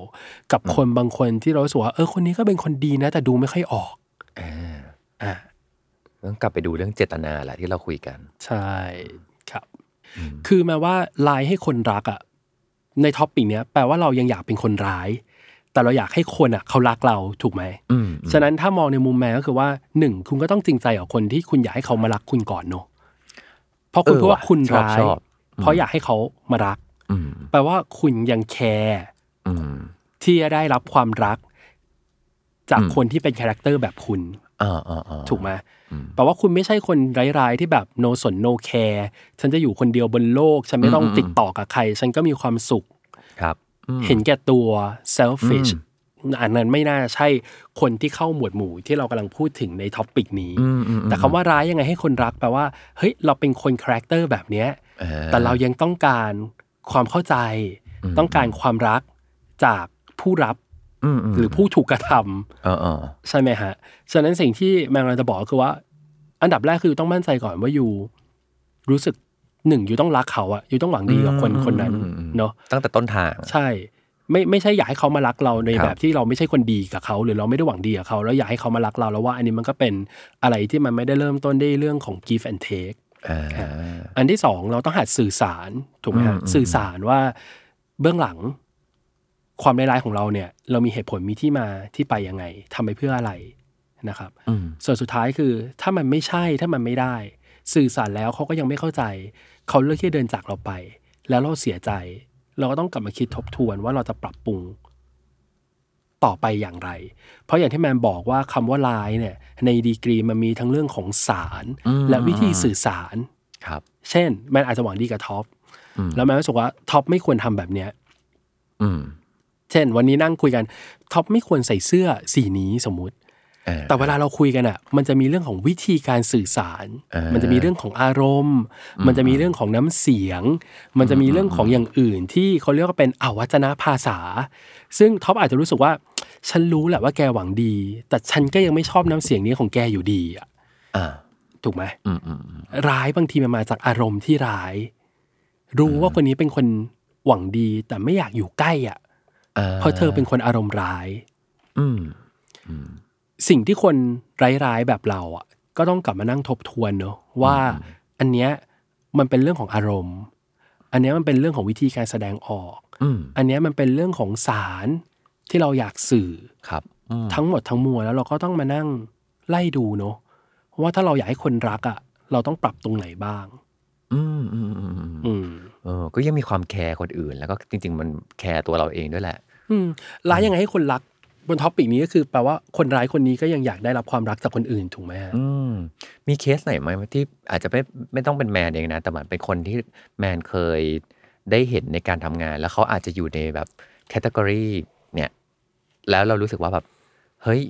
กับคนบางคนที่เรารู้สึกว่าเออคนนี้ก็เป็นคนดีนะ แต่ดูไม่ค่อยออกเอออ่าต้องกลับไปดูเรื่องเจตนาแหละที่เราคุยกัน ใช่ครับ คือแม้ว่าร้ายให้คนรักอะใน topic เนี้ยแปลว่าเรายังอยากเป็นคนร้าย แต่เราอยากให้คนอะเขารักเราถูกไหมอืมฉะนั้นถ้ามองในมุมแมนก็คือว่าหนึ่งคุณก็ต้องจริงใจกับคนที่คุณอยากให้เขามารักคุณก่อนเนอะ เพราะคุณเออพูดว่าว่ะคุณชอบร้ายชอบเพราะอยากให้เขามารักอืมแปลว่าคุณยัง care อืมที่จะได้รับความรัก จากอืมคนที่เป็น character แบบคุณอ่าอ่าอ่าถูกไหมแปลว่าคุณไม่ใช่คนร้ายๆที่แบบ no สน no care ฉันจะอยู่คนเดียวบนโลก ฉันไม่ต้องติดต่อกับใคร ฉันก็มีความสุขครับอืมเห็นแก่ตัว selfish อันนั้นไม่น่าใช่คนที่เข้าหมวดหมู่ที่เรากำลังพูดถึงใน topic นี้อืมอืมแต่คำว่าร้ายยังไงให้คนรักแปลว่าเฮ้ยเราเป็นคน character แบบเนี้ยอ่แต่เรายังต้องการความเข้าใจ ต้องการความรักจากผู้รับอืมมหรือผู้ถูกกระทำเออเออใช่ไหมฮะฉะนั้นสิ่งที่แมนกำลังจะบอกก็คือว่า อันดับแรกคือต้องมั่นใจก่อนว่าอยู่รู้สึกหนึ่งอยู่ต้องรักเขาอะอยู่ต้องหวังดีกับคนคนนั้นเนาะตั้งแต่ต้นทาง ใช่ ไม่ไม่ใช่อยากให้เขามารักเราในครับแบบที่เราไม่ใช่คนดีกับเขา หรือเราไม่ได้หวังดีกับเขา แล้วอยากให้เขามารักเราแล้วว่า อันนี้มันก็เป็นอะไรที่มันไม่ได้เริ่มต้นด้วยเรื่องของ give and take อ่าอันที่สองเราต้องหัดสื่อสารถูกไหมฮะอืมอืมสื่อสารว่าเบื้องหลังความร้ายๆของเราเนี่ย เรามีเหตุผลมีที่มาที่ไปยังไงทำไปเพื่ออะไรนะครับอืมส่วนสุดท้ายคือ ถ้ามันไม่ใช่ถ้ามันไม่ได้ สื่อสารแล้วเขาก็ยังไม่เข้าใจ เขาเลือกที่จะเดินจากเราไป แล้วเราเสียใจ เราก็ต้องกลับมาคิดทบทวนว่าเราจะปรับปรุงต่อไปอย่างไร เพราะอย่างที่แมนบอกว่าคำว่าร้ายเนี่ยในดีกรีมันมีทั้งเรื่องของสารอืมและวิธีสื่อสารครับ เช่น แมนอาจจะหวังดีกับท็อปอืมแล้วแมนรู้สึกว่าท็อปไม่ควรทำแบบเนี้ยอืมเช่น วันนี้นั่งคุยกันท็อปไม่ควรใส่เสื้อสีนี้สมมุติเออ แต่เวลาเราคุยกันอะ มันจะมีเรื่องของวิธีการสื่อสารอ่ามัมันจะมีเรื่องของอารมณ์ มันจะมีเรื่องของน้ำเสียง มันจะมีเรื่องของอย่างอื่นที่เขาเรียกว่าเป็นอวัจนภาษา ซึ่งท็อปอาจจะรู้สึกว่า ฉันรู้แหละว่าแกหวังดี แต่ฉันก็ยังไม่ชอบน้ำเสียงนี้ของแกอยู่ดีอะอ่าถูกไหมอืมอืมอืมร้ายบางทีมันมาจากอารมณ์ที่ร้าย รู้ว่าคนนี้เป็นคนหวังดี แต่ไม่อยากอยู่ใกล้อะอ่าเพราะเธอเป็นคนอารมณ์ร้าย อืม สิ่งที่คนร้ายๆแบบเราอะก็ต้องกลับมานั่งทบทวนเนอะว่าอันเนี้ยมันเป็นเรื่องของอารมณ์ อันเนี้ยมันเป็นเรื่องของวิธีการแสดงออกอืมอันเนี้ยมันเป็นเรื่องของสารที่เราอยากสื่อครับอืมทั้งหมดทั้งมวลแล้วเราก็ต้องมานั่งไล่ดูเนอะว่าถ้าเราอยากให้คนรักอะ เราต้องปรับตรงไหนบ้าง อืมอืมอืมอืมอืมเออก็ยังมีความแคร์คนอื่น แล้วก็จริง ๆ มันแคร์ตัวเราเองด้วยแหละ อืมร้ายยังไงให้คนรัก บน topic นี้ก็คือแปลว่าคนร้ายคนนี้ก็ยังอยากได้รับความรักจากคนอื่นถูกไหมฮะอืมมีเคสไหนไหมที่อาจจะไม่ไม่ต้องเป็นแมนเองนะ แต่เหมือนเป็นคนที่แมนเคยได้เห็นในการทำงาน แล้วเขาอาจจะอยู่ในแบบ category เนี่ย แล้วเรารู้สึกว่าแบบเฮ้ย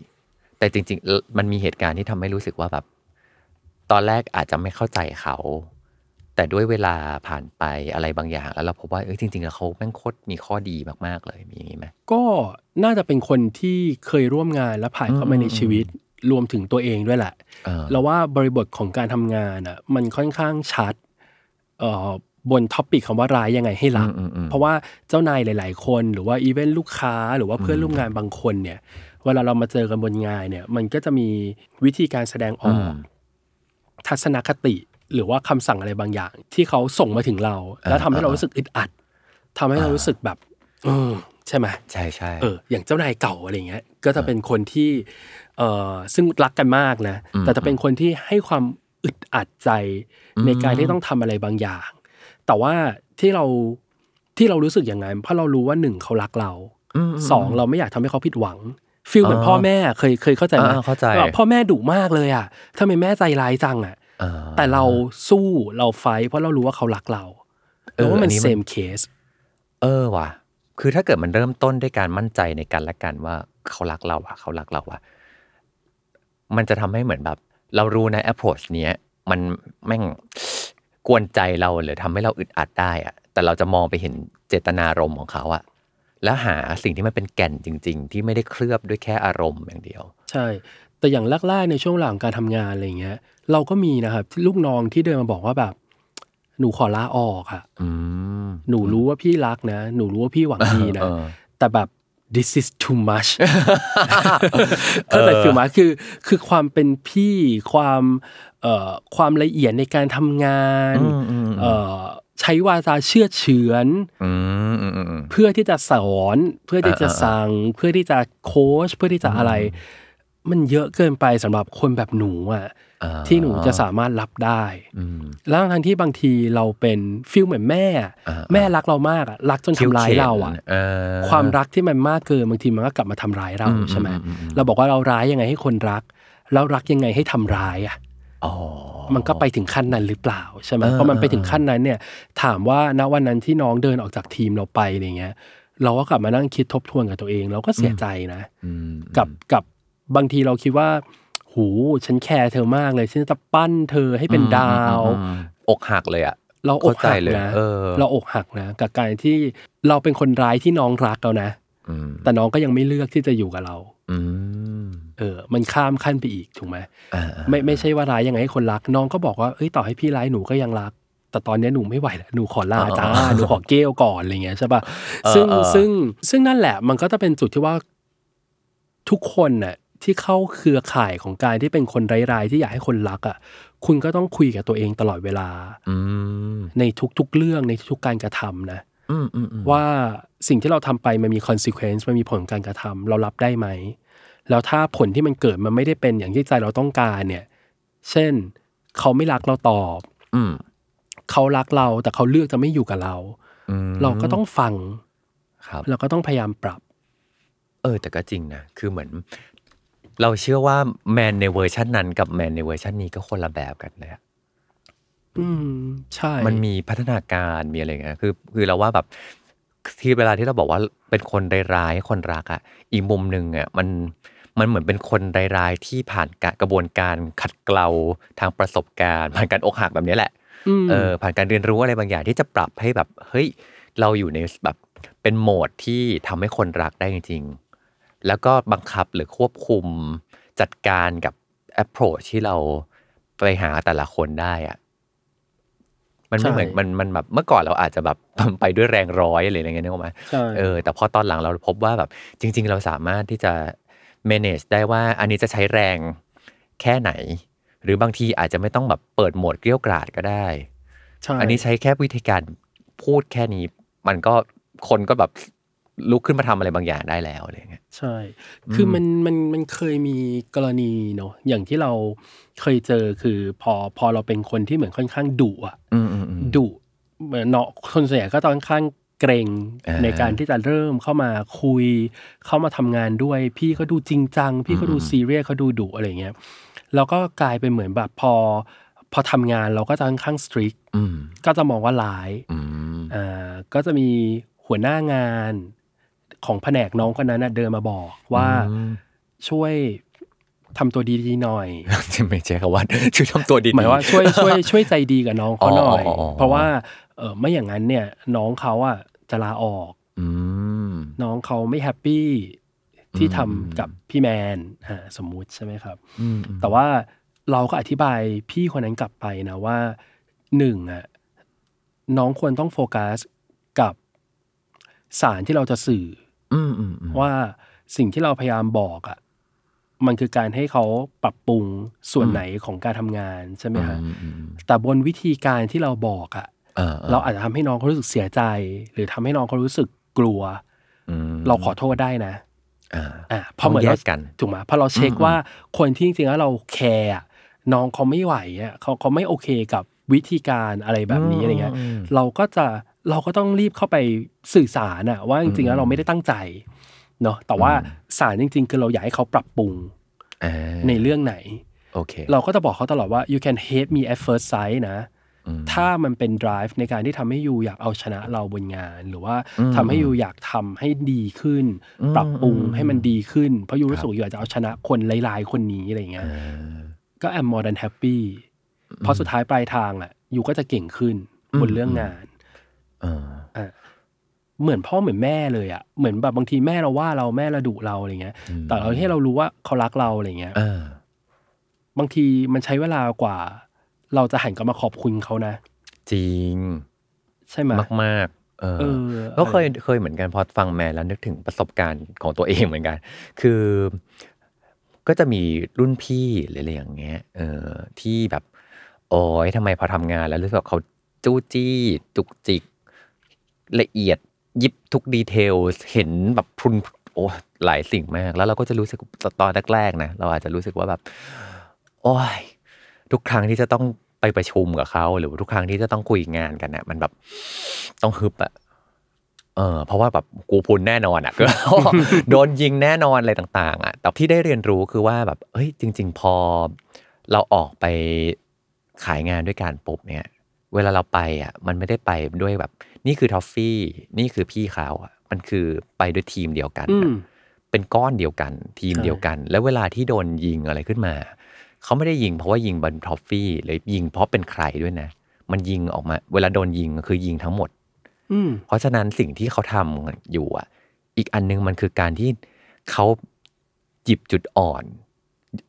แต่จริง ๆ มันมีเหตุการณ์ที่ทำให้รู้สึกว่าแบบ ตอนแรกอาจจะไม่เข้าใจเขา แต่ด้วยเวลาผ่านไปอะไรบางอย่าง แล้วเราพบว่าเอ้ยจริงๆแล้วเขาแม่งโคตรมีข้อดีมากๆเลยมีอย่างนี้ไหมก็น่าจะเป็นคนที่เคยร่วมงานและผ่านเข้ามาในชีวิตรวมถึงตัวเองด้วยแหละเออเราว่าบริบทของการทำงานอะมันค่อนข้างชัดเอ่อบนท็อปิกคำว่าร้ายยังไงให้รักอืมอืมอืมเพราะว่าเจ้านายหลาย ๆ คนหรือว่าอีเวนต์ลูกค้าหรือว่าเพื่อนร่วมงานบางคนเนี่ยเวลาเรามาเจอกันบนงานเนี่ย มันก็จะมีวิธีการแสดงออก ทัศนคติ หรือว่าคำสั่งอะไรบางอย่าง ที่เขาส่งมาถึงเรา แล้วทำให้เรารู้สึกอึดอัดทำให้เรารู้สึกแบบเออใช่ไหมใช่ใช่เอออย่างเจ้านายเก่าอะไรเงี้ย ก็จะเป็นคนที่เออซึ่งรักกันมากนะ แต่จะเป็นคนที่ให้ความอึดอัดใจในการที่ต้องทำอะไรบางอย่าง แต่ว่าที่เราที่เรารู้สึกอย่างนั้นเพราะเรารู้ว่าหนึ่งเขารักเราอืมสองเราไม่อยากทำให้เขาผิดหวังฟีลเหมือนพ่อแม่เคยเคยเข้าใจไหมอ่าเข้าใจแบบพ่อแม่ดุมากเลยอะทำไมแม่ใจร้ายจังอะอ่า แต่เราสู้เราไฟท์เพราะเรารู้ว่าเขารักเราเออแล้วว่ามันอันนี้มันเซมเคสเออว่ะ คือถ้าเกิดมันเริ่มต้นด้วยการมั่นใจในกันและกันว่าเขารักเราอะเขารักเราอะมันจะทำให้เหมือนแบบ เรารู้นะ approach เนี้ยมันแม่งกวนใจเราหรือทำให้เราอึดอัดได้อะแต่เราจะมองไปเห็นเจตนารมณ์ของเขาอะแล้วหาสิ่งที่มันเป็นแก่นจริง ๆ ที่ไม่ได้เคลือบด้วยแค่อารมณ์อย่างเดียว ใช่ แต่อย่างแรกๆในช่วงหลังการทำงานอะไรเงี้ย เราก็มีนะครับลูกน้องที่เดินมาบอกว่าแบบ หนูขอลาออกอะอืมหนูรู้ว่าพี่รักนะ หนูรู้ว่าพี่หวังดีนะเออแต่แบบ this is too much เข้าใจฟิลมาคือคือความเป็นพี่ความเอ่อความละเอียดในการทำงานอืมอืมอืมเอ่อใช้วาจาเชื่อดเฉือนอืมอืมอืมอืมเพื่อที่จะสอน เพื่อที่จะอ่าอ่าสั่ง เพื่อที่จะโค้ชเพื่อที่จะอะไร มันเยอะเกินไปสำหรับคนแบบหนูอะอ่าที่หนูจะสามารถรับได้อืมแล้วทั้งที่บางทีเราเป็นfeel เหมือนแม่อะอ่าแม่รักเรามากอะรักจนทำร้ายเราอะเออความรักที่มันมากเกินบางทีมันก็กลับมาทำร้ายเราอืมใช่ไหมอืมอืมอืมเราบอกว่าเราร้ายยังไงให้คนรัก แล้วรักยังไงให้ทำร้ายอะอ๋อมันก็ไปถึงขั้นนั้นหรือเปล่าใช่ไหมเออพอมันไปถึงขั้นนั้นเนี่ย ถามว่าณวันนั้นที่น้องเดินออกจากทีมเราไปอะไรเงี้ย เราก็กลับมานั่งคิดทบทวนกับตัวเอง เราก็เสียใจนะอืมกับกับ บางทีเราคิดว่า หูยฉันแคร์เธอมากเลย ฉันจะปั้นเธอให้เป็นดาวอืมอืมอืมอกหักเลยอะเราอกเข้าใจหักเลยนะเออเราอกหักนะ กับการที่เราเป็นคนร้ายที่น้องรักเรานะอืมแต่น้องก็ยังไม่เลือกที่จะอยู่กับเราอืมเออ มันข้ามขั้นไปอีกถูกไหมอ่าไม่ไม่ใช่ว่าร้ายยังไงให้คนรัก น้องก็บอกว่าเอ้ยต่อให้พี่ร้ายหนูก็ยังรัก แต่ตอนนี้หนูไม่ไหวแล้วหนูขอลาจ้าหนูขอเกลก่อนอะไรเงี้ยใช่ป่ะซึ่งซึ่งซึ่งนั่นแหละ มันก็จะเป็นจุดที่ว่าทุกคนน่ะ ที่เข้าเครือข่ายของการที่เป็นคนร้ายๆที่อยากให้คนรักอะคุณก็ต้องคุยกับตัวเองตลอดเวลาอืมในทุกๆเรื่องในทุกๆการกระทำนะอืมอืมอืมว่าสิ่งที่เราทำไปมันมี consequence มันมีผลการกระทำเรารับได้ไหม แล้วถ้าผลที่มันเกิดมันไม่ได้เป็นอย่างที่ใจเราต้องการเนี่ย เช่น เขาไม่รักเราตอบอืมเขารักเราแต่เขาเลือกจะไม่อยู่กับเราอืมเราก็ต้องฟังครับเราก็ต้องพยายามปรับ เออ แต่ก็จริงนะ คือเหมือน เราเชื่อว่าแมนในเวอร์ชันนั้นกับแมนในเวอร์ชันนี้ก็คนละแบบกันเลยอะอืม ใช่ มันมีพัฒนาการมีอะไรเงี้ยคือ คือเราว่าแบบที่เวลาที่เราบอกว่าเป็นคนร้ายๆคนรักอะอีกมุมหนึ่งอะมันมันเหมือนเป็นคนร้ายๆที่ผ่านกะกระบวนการขัดเกลาทางประสบการณ์ผ่านการอกหักแบบนี้แหละมเออผ่านการเรียนรู้อะไรบางอย่างที่จะปรับให้แบบเฮ้ยเราอยู่ในแบบเป็นโหมดที่ทำให้คนรักได้จริงๆ แล้วก็บังคับหรือควบคุมจัดการกับ approach ที่เราไปหาแต่ละคนได้อะมันไม่เหมือนมันมันแบบเมื่อก่อนเราอาจจะแบบไปด้วยแรงร้อยอะไรอย่างเงี้ยนึกออกไหมใช่เออแต่พอตอนหลังเราพบว่าแบบจริง ๆ เราสามารถที่จะ manage ได้ว่าอันนี้จะใช้แรงแค่ไหน หรือบางทีอาจจะไม่ต้องแบบเปิดโหมดเกลี้ยวกราดก็ได้ใช่อันนี้ใช้แค่วิธีการพูดแค่นี้ มันก็คนก็แบบลุกขึ้นมาทำอะไรบางอย่างได้แล้วอะไรอย่างเงี้ย ใช่ คือมันมันมันเคยมีกรณีเนาะอย่างที่เราเคยเจอคือพอพอเราเป็นคนที่เหมือนค่อนข้างดุอะอืมอืมอืมดุเหมือนเนาะคนส่วนใหญ่ก็ตอนข้างเกรงอ่าในการที่จะเริ่มเข้ามาคุย เข้ามาทำงานด้วย พี่เขาดูจริงจัง พี่เขาดูซีเรียสเขาดูดุอะไรเงี้ยแล้วก็กลายเป็นเหมือนแบบพอ พอทำงานเราก็จะค่อนข้างสตรีกอืมก็จะมองว่าร้ายอืมอ่าก็จะมีหัวหน้างาน ของแผนกน้องคนนั้นนะเดินมาบอกว่าช่วยทำตัวดีๆหน่อยจะไม่ใช่คำว่าช่วยทำตัวดีๆหมายว่าช่วยช่วยช่วยใจดีกับน้องเขาหน่อยอ๋ออ๋ออ๋อเพราะว่าเออไม่อย่างนั้นเนี่ย น้องเขาอะจะลาออกอืมน้องเขาไม่แฮปปี้ที่อืมทำกับพี่แมนอ่าสมมุติใช่ไหมครับอืมแต่ว่าเราก็อธิบายพี่คนนั้นกลับไปนะว่าหนึ่งอะน้องควรต้องโฟกัสกับสารที่เราจะสื่ออืมอืมอืม ว่าสิ่งที่เราพยายามบอกอะมันคือการให้เขาปรับปรุงส่วนไหนของการทำงานใช่ไหมฮะอืมอืมแต่บนวิธีการที่เราบอกอะอ่าเราอาจจะทำให้น้องเขารู้สึกเสียใจ หรือทำให้น้องเขารู้สึกกลัวอืมเราขอโทษได้นะอ่าอ่าพอเหมือนต้องแยเรากกันถูกไหมพอเราเช็คอืมว่าคนที่จริงๆแล้วเราแคร์อะน้องเขาไม่ไหวอะเขาเขาไม่โอเคกับวิธีการอะไรแบบนี้อะไรเงี้ยอืมเราก็จะ เราก็ต้องรีบเข้าไปสื่อสารอะว่าจริงๆแล้วเราไม่ได้ตั้งใจเนาะแต่ว่าสารจริง ๆ คือเราอยากให้เขาปรับปรุงอ่าในเรื่องไหนโอเคเราก็จะบอกเขาตลอดว่า you can hate me at first sight นะอืมถ้ามันเป็น drive ในการที่ทำให้ยูอยากเอาชนะเราบนงาน หรือว่าอืมทำให้ยูอยากทำให้ดีขึ้นอืมปรับปรุงอืมให้มันดีขึ้น เพราะยูรู้สึกว่ายูอยากจะเอาชนะคนหลายๆ คนนี้อะไรเงี้ยอ่าก็ am more than happy เพราะสุดท้ายปลายทางอะยูก็จะเก่งขึ้นอืมบนเรื่องงานอ่าอะ เหมือนพ่อเหมือนแม่เลยอะเหมือนแบบบางทีแม่เราว่าเราแม่เราดุเราอะไรเงี้ย แต่เราให้เรารู้ว่าเขารักเราอะไรเงี้ยอ่าบางทีมันใช้เวลากว่า เราจะหันกลับมาขอบคุณเขานะ จริง ใช่ไหมมากมากๆเออเออก็เคยเคยเหมือนกันพอฟังแมนแล้วนึกถึงประสบการณ์ของตัวเองเหมือนกัน คือ ก็จะมีรุ่นพี่หรืออะไรอย่างเงี้ย เออที่แบบ โอ้ยทำไมพอทำงานแล้วรู้สึกว่าเขาจู้จี้จุกจิก ละเอียดยิบทุกดีเทลเห็นแบบพรุนโอ้หลายสิ่งมาก แล้วเราก็จะรู้สึกตอนแรกๆนะเราอาจจะรู้สึกว่าแบบ โอ้ยทุกครั้งที่จะต้องไปประชุมกับเขาหรือทุกครั้งที่จะต้องคุยงานกันเนี่ยมันแบบต้องฮึบอะเออเพราะว่าแบบกูพุนแน่นอนอะโดนยิงแน่นอนอะไรต่าง ๆอะแต่ที่ได้เรียนรู้คือว่าแบบเฮ้ยจริง ๆ พอเราออกไปขายงานด้วยกันปุ๊บเนี่ย เวลาเราไปอะ มันไม่ได้ไปด้วยแบบ นี่คือทอฟฟี่ นี่คือพี่เขาอะมันคือไปด้วยทีมเดียวกันอือะมเป็นก้อนเดียวกัน ทีมใช่เดียวกัน แล้วเวลาที่โดนยิงอะไรขึ้นมา เขาไม่ได้ยิงเพราะว่ายิงบนทอฟฟี่หรือยิงเพราะเป็นใครด้วยนะ มันยิงออกมา เวลาโดนยิงคือยิงทั้งหมดอืมเพราะฉะนั้นสิ่งที่เขาทำอยู่อะ อีกอันนึงมันคือการที่เขาหยิบจุดอ่อน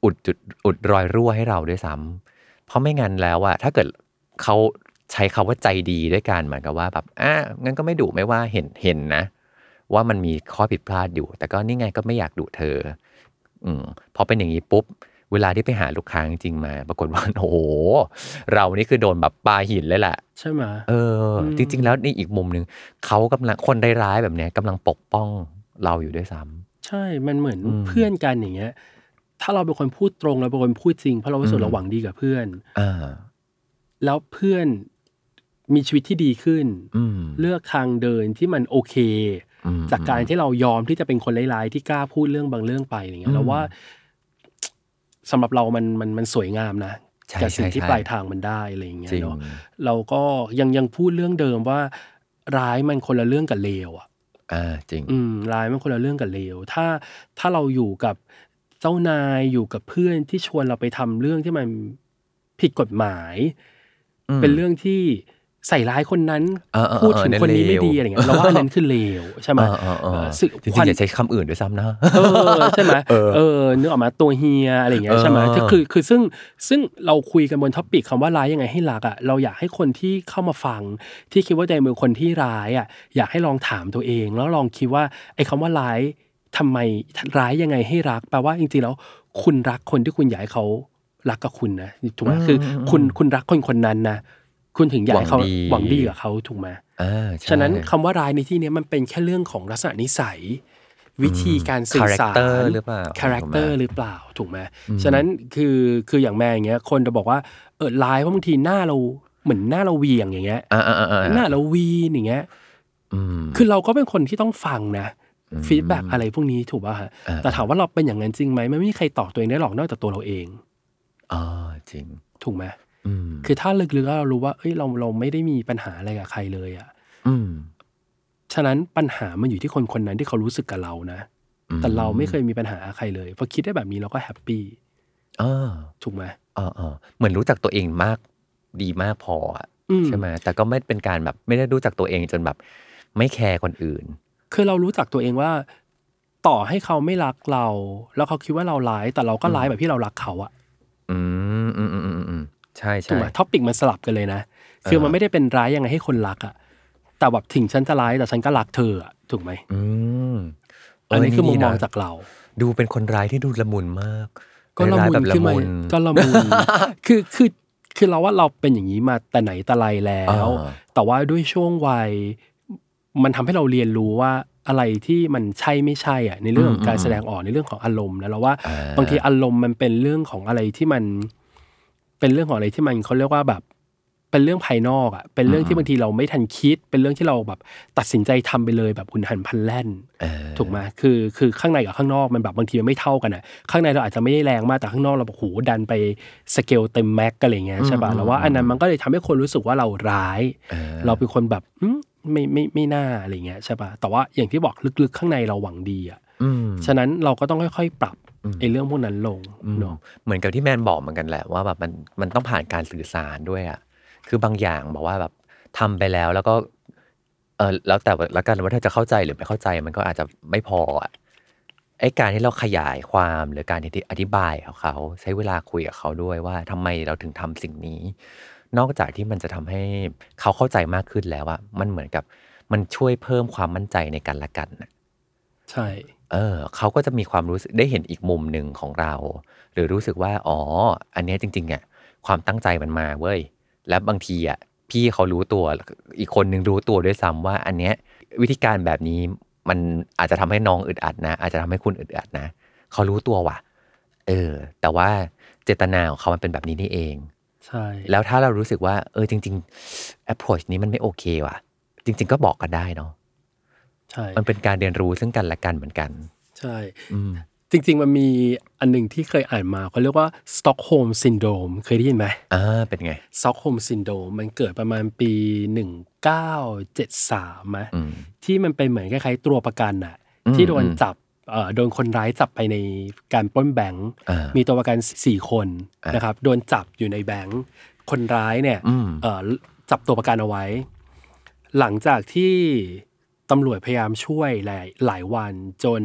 อุดจุดอุดรอยรั่วให้เราด้วยซ้ำเพราะไม่งั้นแล้วอะถ้าเกิดเขา ใช้คาว่าใจดีด้วยกันเหมือนกับว่าแบบอะงั้นก็ไม่ดุไม่ว่าเห็นเห็นนะ ว่ามันมีข้อผิดพลาดอยู่ แต่ก็นี่ไงก็ไม่อยากดุเธอ อืมพอเป็นอย่างนี้ปุ๊บ เวลาที่ไปหาลูกค้าจริงๆมา ปรากฏว่าโอ้โหเรานี่คือโดนแบบปาหินเลยแหละใช่ไหมเอออมจริง ๆ แล้วในอีกมุมหนึ่งเขากำลังคนร้ายๆแบบเนี้ยกำลังปกป้องเราอยู่ด้วยซ้ำใช่มันเหมือนอืมเพื่อนกันอย่างเงี้ย ถ้าเราเป็นคนพูดตรงเราเป็นคนพูดจริงเพราะเรารู้สึกอืมเราหวังดีกับเพื่อนอ่าแล้วเพื่อน มีชีวิตที่ดีขึ้นอืมเลือกทางเดินที่มันโอเคอืมจากการที่เรายอมที่จะเป็นคนร้ายๆที่กล้าพูดเรื่องบางเรื่องไปอย่างเงี้อืยมเราว่าสำหรับเรามันมันมันสวยงามนะใช่กับสิ่งใช่ที่ใช่ปลายทางมันได้อะไรอย่างเงี้ยจริงเนาะเราก็ยังยังพูดเรื่องเดิมว่า ร้ายมันคนละเรื่องกับเลวอะอ่าจริง อืมร้ายมันคนละเรื่องกับเลวถ้าถ้าเราอยู่กับเจ้านายอยู่กับเพื่อนที่ชวนเราไปทำเรื่องที่มันผิดกฎหมายอืมเป็นเรื่องที่ ใส่ร้ายคนนั้นเออเออเออพูดถึงคนนี้ไม่เลวดีอะไรเงี้ยเราว่าอันนั้นคือเลวใช่ไหมเออเออเออเออสึกจริงควันๆอย่าใช้คำอื่นด้วยซ้ำนะเออใช่ไหมเออเออนึกออกมาตัวเฮียอะไรอย่างเงี้ยใช่ไหมเออที่คือคือซึ่งซึ่งเราคุยกันบนท็อปิกคำว่าร้ายยังไงให้รักอะเราอยากให้คนที่เข้ามาฟัง ที่คิดว่าตัวเองเป็นคนที่ร้ายอะอยากให้ลองถามตัวเอง แล้วลองคิดว่าไอ้คำว่าร้ายทำไมร้ายยังไงให้รักแปลว่าจริงๆแล้วคุณรักคนที่คุณอยากให้เขารักกับคุณนะถูกไหมคือคุณคุณรักคนคนนั้นนะ คุณถึงอยากให้เขาหหวัวังงดีดีกับเขาถูกไหมอ่าใช่ฉะนั้นคำว่าร้ายในที่เนี้ยมันเป็นแค่เรื่องของลักษณะนิสัย วิธีการสื่อสาร Character หรือเปล่า character หรือเปล่าถูกไหมฉะนั้นคือคืออย่างแม่อย่างเงี้ย คนจะบอกว่าเออร้ายเพราะบางทีหน้าเราเหมือนหน้าเราเวียงอย่างเงี้ยอ่าอ่าอ่าอ่าหน้าเราวีนอย่างเงี้ยอืมคือเราก็เป็นคนที่ต้องฟังนะ feedback อะไรพวกนี้ถูกป่ะฮะอ่าแต่ถามว่าเราเป็นอย่างนั้นจริงไหมไม่มีใครตอบตัวเองได้หรอกนอกจากตัวเราเองอ่าจริง ถูกไหม อืม คือถ้าลึกๆแล้วเรารู้ว่า เอ้ย เราเราไม่ได้มีปัญหาอะไรกับใครเลยอะ อืม ฉะนั้นปัญหามันอยู่ที่คนคนนั้นที่เขารู้สึกกับเรานะแต่เราไม่เคยมีปัญหากับใครเลย พอคิดได้แบบนี้เราก็แฮปปี้อ่าถูกไหมอ่าอ่าเหมือนรู้จักตัวเองมากดีมากพออะอืม ใช่ไหมแต่ก็ไม่เป็นการแบบไม่ได้รู้จักตัวเองจนแบบ ไม่แคร์คนอื่น คือเรารู้จักตัวเองว่า ต่อให้เขาไม่รักเรา แล้วเขาคิดว่าเราร้าย แต่เราก็ร้ายแบบที่เรารักเขาอะอืมอืมอืมอืมอืม ใช่ถูกใช่ไหมท็อปิกมันสลับกันเลยนะคือมันไม่ได้เป็นร้ายยังไงให้คนรักอะแต่แบบถึงฉันจะร้ายแต่ฉันก็รักเธออะถูกไหมอืมเอันนี้คือมุมมองดีนะจากเรา ดูเป็นคนร้ายที่ดูละมุนมาก ก็ละร้ายมุๆแบนบละขึ้นมามุนก็ละมุนคือคือคือเราว่าเราเป็นอย่างนี้มาแต่ไหนแต่ไรแล้วอ่าแต่ว่าด้วยช่วงวัย มันทำให้เราเรียนรู้ว่าอะไรที่มันใช่ไม่ใช่อะในเรื่องของการแสดงออกในเรื่องของอารมณ์นะเราว่าอ่าบางทีอารมณ์มันเป็นเรื่องของอะไรที่มัน เป็นเรื่องของอะไรที่มันเขาเรียกว่าแบบเป็นเรื่องภายนอกอะเป็นเรื่องที่บางทีเราไม่ทันคิด เป็นเรื่องที่เราแบบตัดสินใจทำไปเลยแบบหุนหันพลันแล่นเออถูกไหมคือคือข้างในกับข้างนอกมันแบบบางทีมันไม่เท่ากันอะข้างในเราอาจจะไม่ได้แรงมากแต่ข้างนอกเราแบบโหดันไปสเกลเต็มแม็กกันอะไรเงี้ยใช่ป่ะแล้วว่าอันนั้นมันก็เลยทำให้คนรู้สึกว่าเราร้ายเออเราเป็นคนแบบอืมไม่ไม่ไม่น่าอะไรเงี้ยใช่ป่ะแต่ว่าอย่างที่บอกลึกๆข้างในเราหวังดีอะอืมฉะนั้นเราก็ต้องค่อยๆ ปรับ ไอ้เรื่องพวกนั้นลงอืมเนาะเหมือนกับที่แมนบอกเหมือนกันแหละว่าแบบมันมันต้องผ่านการสื่อสารด้วยอะคือบางอย่างบอกว่าแบบทำไปแล้วแล้วก็ เออแล้วแต่ละกันว่าถ้าจะเข้าใจหรือไม่เข้าใจมันก็อาจจะไม่พออะไอ้การที่เราขยายความหรือการที่อธิบายกับเขา ใช้เวลาคุยกับเขาด้วยว่าทำไมเราถึงทำสิ่งนี้ นอกจากที่มันจะทำให้เขาเข้าใจมากขึ้นแล้วอะมันเหมือนกับมันช่วยเพิ่มความมั่นใจในกันและกันน่ะใช่ เออ เขาก็จะมีความรู้สึกได้เห็นอีกมุมหนึ่งของเรา หรือรู้สึกว่า อ๋อ อันเนี้ยจริงๆอะความตั้งใจมันมาเว้ย และบางทีอะพี่เขารู้ตัวอีกคนนึงรู้ตัวด้วยซ้ำว่าอันเนี้ยวิธีการแบบนี้มันอาจจะทำให้น้องอึดอัดนะ อาจจะทำให้คุณอึดอัดนะ เขารู้ตัวว่ะ เออ แต่ว่าเจตนาของเขามันเป็นแบบนี้นี่เอง ใช่ แล้วถ้าเรารู้สึกว่า เออจริง ๆ approach นี้มันไม่โอเคว่ะ จริง ๆ ก็บอกกันได้เนาะ ใช่มันเป็นการเรียนรู้ซึ่งกันและกันเหมือนกัน ใช่อืมจริง ๆ มันมีอันหนึ่งที่เคยอ่านมาเขาเรียกว่า Stockholm syndrome เคยได้ยินไหมอ่าเป็นไง Stockholm syndrome มันเกิดประมาณปี 1973ไหมอืมที่มันเป็นเหมือนคล้ายๆตัวประกันอะอืมที่โดนอืมจับเอ่อโดนคนร้ายจับไปในการปล้นแบงก์อ่ามีตัวประกันสี่คนอ่านนะครับโดนจับอยู่ในแบงก์คนร้ายเนี่ยอืมเอ่อจับตัวประกันเอาไว้ หลังจากที่ ตำรวจพยายามช่วยหลายหลายวันจน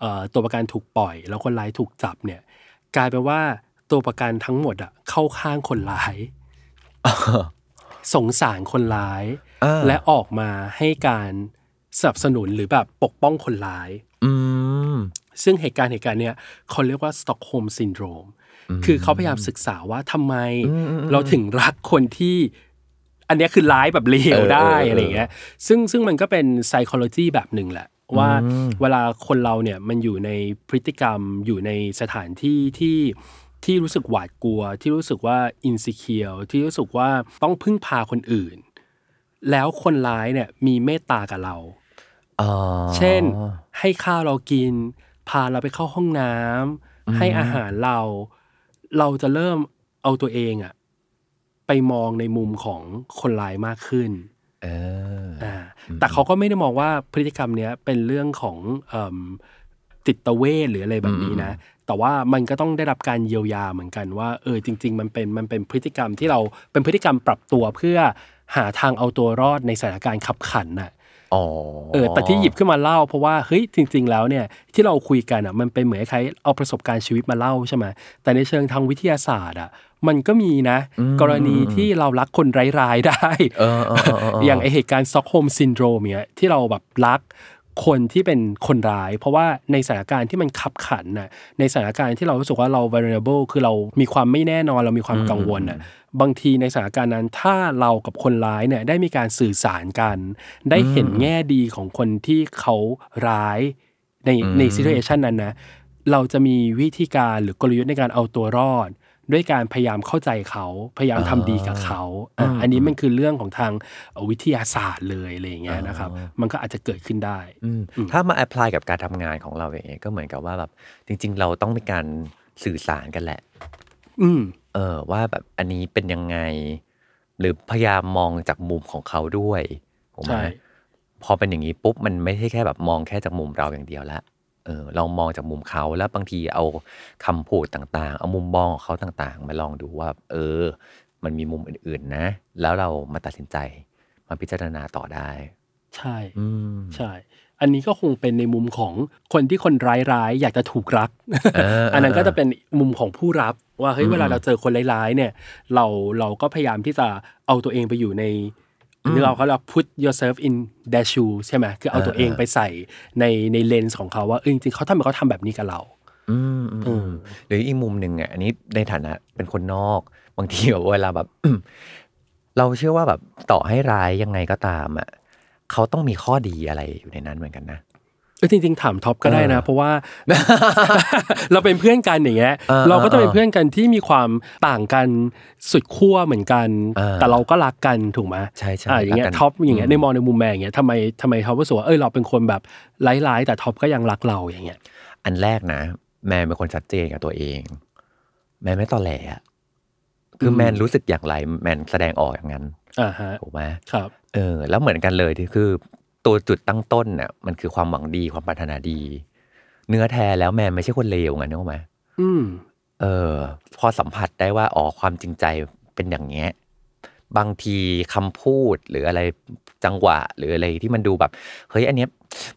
เอ่อตัวประกันถูกปล่อย แล้วคนร้ายถูกจับเนี่ย กลายเป็นว่าตัวประกันทั้งหมดอะเข้าข้างคนร้าย สงสารคนร้ายอ่าและออกมาให้การสนับสนุนหรือแบบปกป้องคนร้าย อืมซึ่งเหตุการณ์เหตุการณ์เนี้ยเขาเรียกว่า Stockholm syndrome คือเขาพยายามศึกษาว่าทำไมอืมอืมอืมเราถึงรักคนที่ อันเนี้ยคือร้ายแบบเลวเออได้เออเออออะไรเงี้ยซึ่งซึ่งมันก็เป็น psychology แบบหนึ่งแหละ ว่าอืมเวลาคนเราเนี่ยมันอยู่ในพฤติกรรมอยู่ในสถานที่ที่ที่รู้สึกหวาดกลัว ที่รู้สึกว่า insecure ที่รู้สึกว่าต้องพึ่งพาคนอื่น แล้วคนร้ายเนี่ยมีเมตตากับเราอ๋อเช่น ให้ข้าวเรากิน พาเราไปเข้าห้องน้ำให้อาหารเรา เราจะเริ่มเอาตัวเองอะ ไปมองในมุมของคนร้ายมากขึ้นเอออ่าแต่เขาก็ไม่ได้มองว่าพฤติกรรมเนี้ยเป็นเรื่องของเอิ่มติดเวทหรืออะไรแบบนี้นะ แต่ว่ามันก็ต้องได้รับการเยียวยาเหมือนกันว่า เออจริง ๆ มันเป็นมันเป็นพฤติกรรมที่เราเป็นพฤติกรรมปรับตัวเพื่อหาทางเอาตัวรอดในสถานการณ์ขับขันน่ะอ๋อเออแต่ที่หยิบขึ้นมาเล่า เพราะว่าเฮ้ยจริง ๆ แล้วเนี่ยที่เราคุยกันอะมันเป็นเหมือนคล้ายๆเอาประสบการณ์ชีวิตมาเล่าใช่ไหมแต่ในเชิงทางวิทยาศาสตร์อะ มันก็มีนะ กรณีที่เรารักคนร้ายๆได้เออเออเออเอออย่างไอ้เหตุการณ์ Stockholm syndrome เนี่ยที่เราแบบรักคนที่เป็นคนร้าย เพราะว่าในสถานการณ์ที่มันคับขันน่ะในสถานการณ์ที่เรารู้สึกว่าเรา vulnerable คือเรามีความไม่แน่นอนเรามีความกังวลน่ะบางทีในสถานการณ์นั้นถ้าเรากับคนร้ายเนี่ยได้มีการสื่อสารกัน ได้เห็นแง่ดีของคนที่เขาร้ายในในซี t u เอชันนั้นนะเราจะมีวิธีการหรือกลยุทธ์ในการเอาตัวรอด ด้วยการพยายามเข้าใจเขาพยายามทำดีกับเขาอะอันนี้มันคือเรื่องของทางเอ่อวิทยาศาสตร์เลยอะไรอย่างเงี้ยนะครับ มันก็อาจจะเกิดขึ้นได้อืมถ้ามา apply กับการทำงานของเราเองก็เหมือนกับว่าแบบจริง ๆ เราต้องมีการสื่อสารกันแหละ อืมเออว่าแบบอันนี้เป็นยังไง หรือพยายามมองจากมุมของเขาด้วยผมว่าใช่พอเป็นอย่างนี้ปุ๊บมันไม่ใช่แค่แบบมองแค่จากมุมเราอย่างเดียวละ เออลองมองจากมุมเขาแล้วบางทีเอาคำพูดต่างๆ เอามุมมองของเขาต่างๆ มาลองดูว่า เออ มันมีมุมอื่นๆนะ แล้วเรามาตัดสินใจ มาพิจารณาต่อได้ ใช่อืมใช่ อันนี้ก็คงเป็นในมุมของคนที่คนร้ายๆอยากจะถูกรักเอออันนั้นก็จะเป็นมุมของผู้รับว่าเฮ้ยเวลาเราเจอคนร้ายๆเนี่ย เราเราก็พยายามที่จะเอาตัวเองไปอยู่ใน นี่เราเขาเรียก put yourself in their shoes ใช่ไหมคือเอาตัวเองไปใส่ในในเลนส์ของเขาว่าเออจริงๆเขาทำไมเขาทำแบบนี้กับเราอืมอืมอืมหรืออีกมุมหนึ่งอะอันนี้ในฐานะเป็นคนนอก บางทีแบบเวลาแบบ เราเชื่อว่าแบบต่อให้ร้ายยังไงก็ตามอะเขาต้องมีข้อดีอะไรอยู่ในนั้นเหมือนกันนะเออจริงๆถามท็อปก็ได้นะเออเพราะว่า เราเป็นเพื่อนกันอย่างเงี้ยเออเราก็จะเป็นเออเพื่อนกันที่มีความต่างกันสุดขั้วเหมือนกันเออแต่เราก็รักกันถูกไหมใช่ใช่อ่าอย่างเงี้ยรักกันท็อปอย่างเงี้ยอืมในมองในมุมแมนอย่างเงี้ยทำไมทำไมท็อปรู้สึกว่าเออเราเป็นคนแบบร้ายๆแต่ท็อปก็ยังรักเราอย่างเงี้ย อันแรกนะ แมนเป็นคนชัดเจนกับตัวเอง แมนไม่ตอแหลอะคือแมนรู้สึกอย่างไรแมนแสดงออกอย่างนั้นอ่าฮะถูกไหมครับ เออ แล้วเหมือนกันเลยที่คือ ตัวจุดตั้งต้นเนี่ยมันคือความหวังดีความปรารถนาดี เนื้อแท้แล้วแมนไม่ใช่คนเลวไงนึกออกไหมอืม เออ พอสัมผัสได้ว่าอ๋อความจริงใจเป็นอย่างเงี้ยบางทีคำพูดหรืออะไรจังหวะ หรืออะไรที่มันดูแบบเฮ้ยอันเนี้ย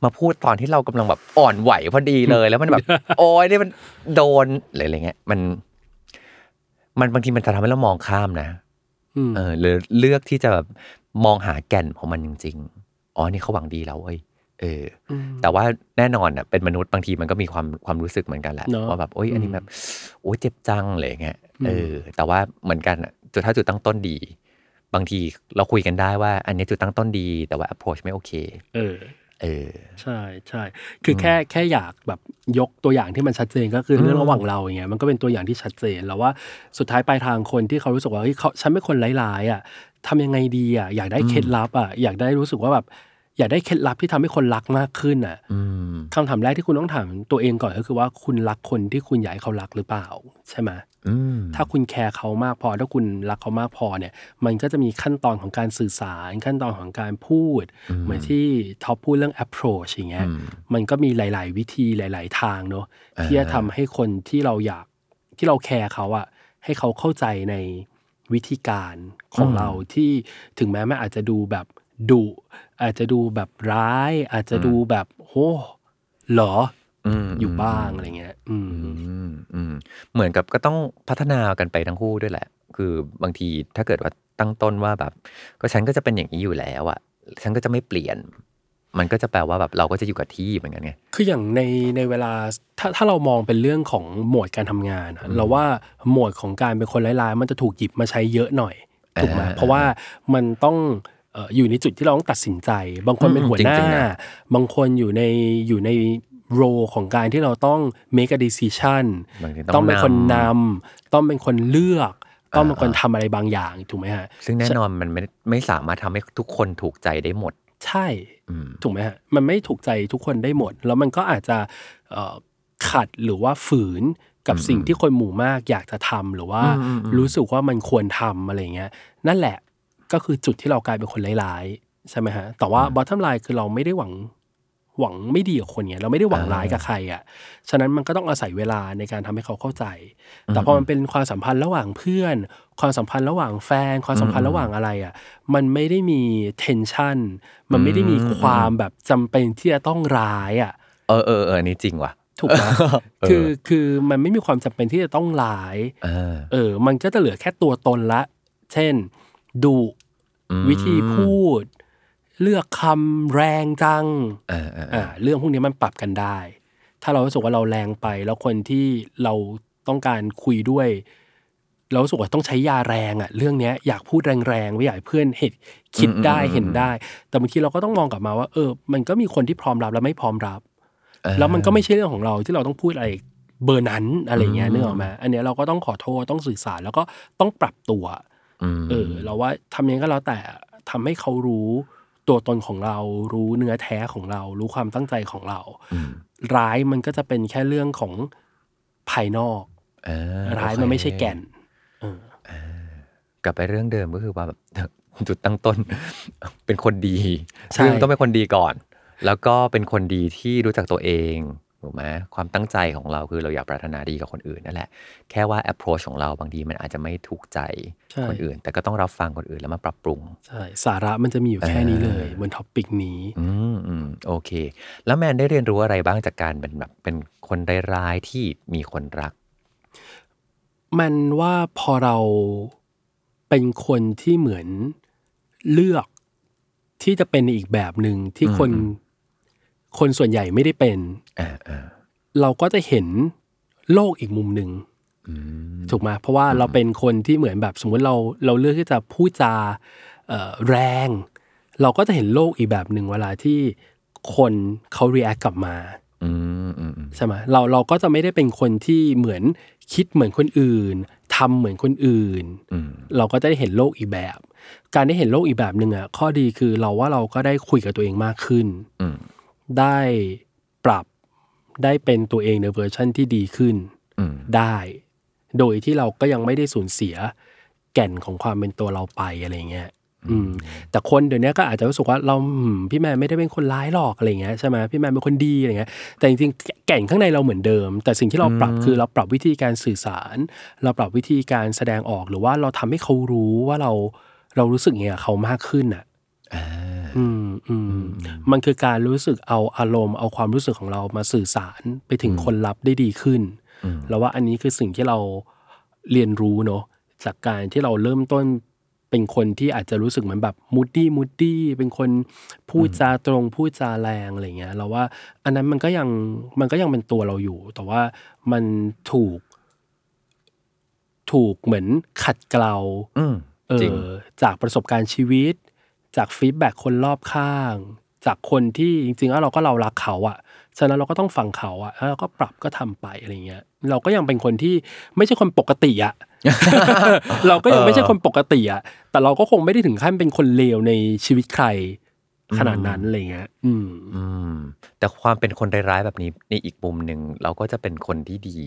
มาพูดตอนที่เรากำลังแบบอ่อนไหวพอดีเลย แล้วมันแบบโอ้ยนี่มันโดนหรืออะไรเงี้ยมัน มันบางทีมันจะทำให้เรามองข้ามนะอืมเออหรือเลือกที่จะแบบมองหาแก่นของมันจริง ๆ อ๋อนี่เขาหวังดีแล้วเว้ยเอออ แต่ว่าแน่นอนอะเป็นมนุษย์บางทีมันก็มีความความรู้สึกเหมือนกันแหละเนอะว่าแบบโอ้ยอันนี้อืมแบบโอ้ยเจ็บจังอะไรอย่างเงี้ยอืมเออ แต่ว่าเหมือนกันอะจุดถ้าจุดตั้งต้นดี บางทีเราคุยกันได้ว่า อันนี้จุดตั้งต้นดีแต่ว่า approach ไม่โอเค เออ เออ ใช่ใช่คือแค่แค่อยากแบบยกตัวอย่างที่มันชัดเจนก็คือเรื่องระหว่างเราอย่างเงี้ยมันก็เป็นตัวอย่างที่ชัดเจนแล้วว่าสุดท้ายปลายทางคนที่เขารู้สึกว่าเฮ้ยเขาฉันเป็นคนร้ายๆอะ ทำยังไงดีอะอยากได้เคล็ดลับอะอยากได้รู้สึกว่าแบบอยากได้เคล็ดลับที่ทำให้คนรักมากขึ้นอะอืมคำถามแรกที่คุณต้องถามตัวเองก่อนก็คือว่าคุณรักคนที่คุณอยากให้เขารักหรือเปล่า ใช่ไหมอืมถ้าคุณแคร์เขามากพอ ถ้าคุณรักเขามากพอเนี่ย มันก็จะมีขั้นตอนของการสื่อสาร ขั้นตอนของการพูด เหมือนที่ท็อปพูดเรื่อง approach อย่างเงี้ยมันก็มีหลาย ๆ วิธีหลาย ๆ ทางเนาะที่จะทำให้คนที่เราอยากที่เราแคร์เขาอะให้เขาเข้าใจใน วิธีการของเราที่ถึงแม้มันอาจจะดูแบบดุอาจจะดูแบบร้าย อาจจะดูแบบโหเหรออืมอยู่บ้างอะไรเงี้ยอืมอืมอืมเหมือนกับก็ต้องพัฒนากันไปทั้งคู่ด้วยแหละ คือบางทีถ้าเกิดว่าตั้งต้นว่าแบบ ก็ฉันก็จะเป็นอย่างนี้อยู่แล้วอะฉันก็จะไม่เปลี่ยน มันก็จะแปลว่าแบบเราก็จะอยู่กับที่เหมือนกันไง คืออย่างในในเวลาถ้าถ้าเรามองเป็นเรื่องของโหมดการทำงานอะเราว่าโหมดของการเป็นคนร้ายๆมันจะถูกหยิบมาใช้เยอะหน่อยถูกไหมอ่าเพราะว่ามันต้องเอ่ออยู่ในจุดที่เราต้องตัดสินใจ บางคนอืมเป็นหัวหน้าจริงๆนะบางคนอยู่ในอยู่ในโรของการที่เราต้อง make a decision บางทีต้องเป็นคนนนำต้องเป็นคนเลือก ต้องเป็นคนทำอะไรบางอย่างถูกไหมฮะำซึ่งแน่นอนมันไม่ไม่สามารถทำให้ทุกคนถูกใจได้หมด ใช่อืมถูกไหมฮะมันไม่ถูกใจทุกคนได้หมด แล้วมันก็อาจจะเอ่อขัดหรือว่าฝืนกับสิ่งที่คนหมู่มากอยากจะทำหรือว่ารู้สึกว่ามันควรทำอะไรเงี้ย นั่นแหละก็คือจุดที่เรากลายเป็นคนร้ายๆใช่ไหมฮะแต่ว่า bottom line คือเราไม่ได้หวัง หวังไม่ดีกับคนเนี้ยเราไม่ได้หวังร้ายกับใครอะฉะนั้นมันก็ต้องอาศัยเวลาในการทำให้เขาเข้าใจ แต่พอมันเป็นความสัมพันธ์ระหว่างเพื่อน ความสัมพันธ์ระหว่างแฟน ความสัมพันธ์ระหว่างอะไรอะมันไม่ได้มี tension มันไม่ได้มีความแบบจำเป็นที่จะต้องร้ายอะเออเออเอออันนี้จริงว่ะถูกไหมคือคือมันไม่มีความจำเป็นที่จะต้องร้ายเออเออ มันก็จะเหลือแค่ตัวตนละ เช่นดุอืมวิธีพูด เลือกคำแรงจังเออเออเออ่าอเรื่องพวกนี้มันปรับกันได้ ถ้าเรารู้สึกว่าเราแรงไป แล้วคนที่เราต้องการคุยด้วย เรารู้สึกว่าต้องใช้ยาแรงอะ เรื่องเนี้ยอยากพูดแรงๆไม่อยากให้เพื่อนเห็นคิดได้เห็นได้ แต่บางทีเราก็ต้องมองกลับมาว่า เออ มันก็มีคนที่พร้อมรับและไม่พร้อมรับ แล้วมันก็ไม่ใช่เรื่องของเราที่เราต้องพูดอะไรเบอร์นั้นอะไรเงี้ยนึกออกไหมอันเนี้ยเราก็ต้องขอโทษต้องสื่อสารแล้วก็ต้องปรับตัวมเออ เราว่าทำยังไงก็แล้วแต่ทำให้เขารู้ ตัวตนของเรารู้เนื้อแท้ของเรา รู้ความตั้งใจของเรามร้ายมันก็จะเป็นแค่เรื่องของภายนอกเออร้ายโอเคมันไม่ใช่แก่นเออกลับไปเรื่องเดิมก็คือว่าแบบจุดตั้งต้น เป็นคนดีใช่ซึ่งต้องเป็นคนดีก่อน แล้วก็เป็นคนดีที่รู้จักตัวเอง ถูกไหมความตั้งใจของเราคือเราอยากปรารถนาดีกับคนอื่นนั่นแหละ แค่ว่า approach ของเราบางทีมันอาจจะไม่ถูกใจใช่ คนอื่น แต่ก็ต้องรับฟังคนอื่นแล้วมาปรับปรุง ใช่สาระมันจะมีอยู่แค่นี้เลยบนท็อปิกนี้ อืมอืมโอเค แล้วแมนได้เรียนรู้อะไรบ้างจากการเป็นแบบเป็นคนร้ายๆที่มีคนรัก มันว่าพอเราเป็นคนที่เหมือนเลือกที่จะเป็นในอีกแบบหนึ่งที่คน คนส่วนใหญ่ไม่ได้เป็นอ่าอ่าเราก็จะเห็นโลกอีกมุมหนึ่งอืมถูกไหมเพราะว่าเราเป็นคนที่เหมือนแบบสมมติเราเราเลือกที่จะพูดจาเอ่อแรง เราก็จะเห็นโลกอีกแบบหนึ่งเวลาที่คนเขา react กลับมาอืมอืมอืมใช่ไหมเราเราก็จะไม่ได้เป็นคนที่เหมือนคิดเหมือนคนอื่นทำเหมือนคนอื่นอืมเราก็จะได้เห็นโลกอีกแบบ การได้เห็นโลกอีกแบบหนึ่งอะข้อดีคือเราว่าเราก็ได้คุยกับตัวเองมากขึ้นอืม ได้ปรับได้เป็นตัวเองในเวอร์ชั่นที่ดีขึ้นอืมได้ โดยที่เราก็ยังไม่ได้สูญเสียแก่นของความเป็นตัวเราไปอะไรเงี้ยอืม แต่คนเดี๋ยวนี้ก็อาจจะรู้สึกว่าเราอืมพี่แมนไม่ได้เป็นคนร้ายหรอกอะไรเงี้ยใช่ไหมพี่แมนเป็นคนดีอะไรเงี้ย แต่จริงๆแก่นข้างในเราเหมือนเดิม แต่สิ่งที่เราปรับคือเราปรับวิธีการสื่อสาร เราปรับวิธีการแสดงออกหรือว่าเราทำให้เขารู้ว่าเราเรารู้สึกอย่างเงี้ยกับเขามากขึ้นอะ อ่าอืมอืมมันคือการรู้สึกเอาอารมณ์เอาความรู้สึกของเรามาสื่อสารไปถึงคนรับได้ดีขึ้น แล้วว่าอันนี้คือสิ่งที่เราเรียนรู้เนาะจากการที่เราเริ่มต้นเป็นคนที่อาจจะรู้สึกเหมือนแบบมูดดี้มูดดี้เป็นคนพูดจาตรงพูดจาแรงอะไรเงี้ยเราว่าอันนั้นมันก็ยังมันก็ยังเป็นตัวเราอยู่ แต่ว่ามันถูก ถูกเหมือนขัดเกลาอืมเอจริงอจากประสบการณ์ชีวิต จากฟีดแบ็คนรอบข้าง จากคนที่จริงๆแล้วเราก็เรารักเขาอะฉะนั้นเราก็ต้องฟังเขาอะแล้วเราก็ปรับก็ทำไปอะไรเงี้ย เราก็ยังเป็นคนที่ไม่ใช่คนปกติอะเราก็ยังไม่ใช่คนปกติอะแต่เราก็คงไม่ได้ถึงขั้นเป็นคนเลวในชีวิตใครขนาดนั้นอะไรเงี้ย อืม อืม แต่ความเป็นคนร้ายๆแบบนี้ในอีกมุมหนึ่งเราก็จะเป็นคนที่ดี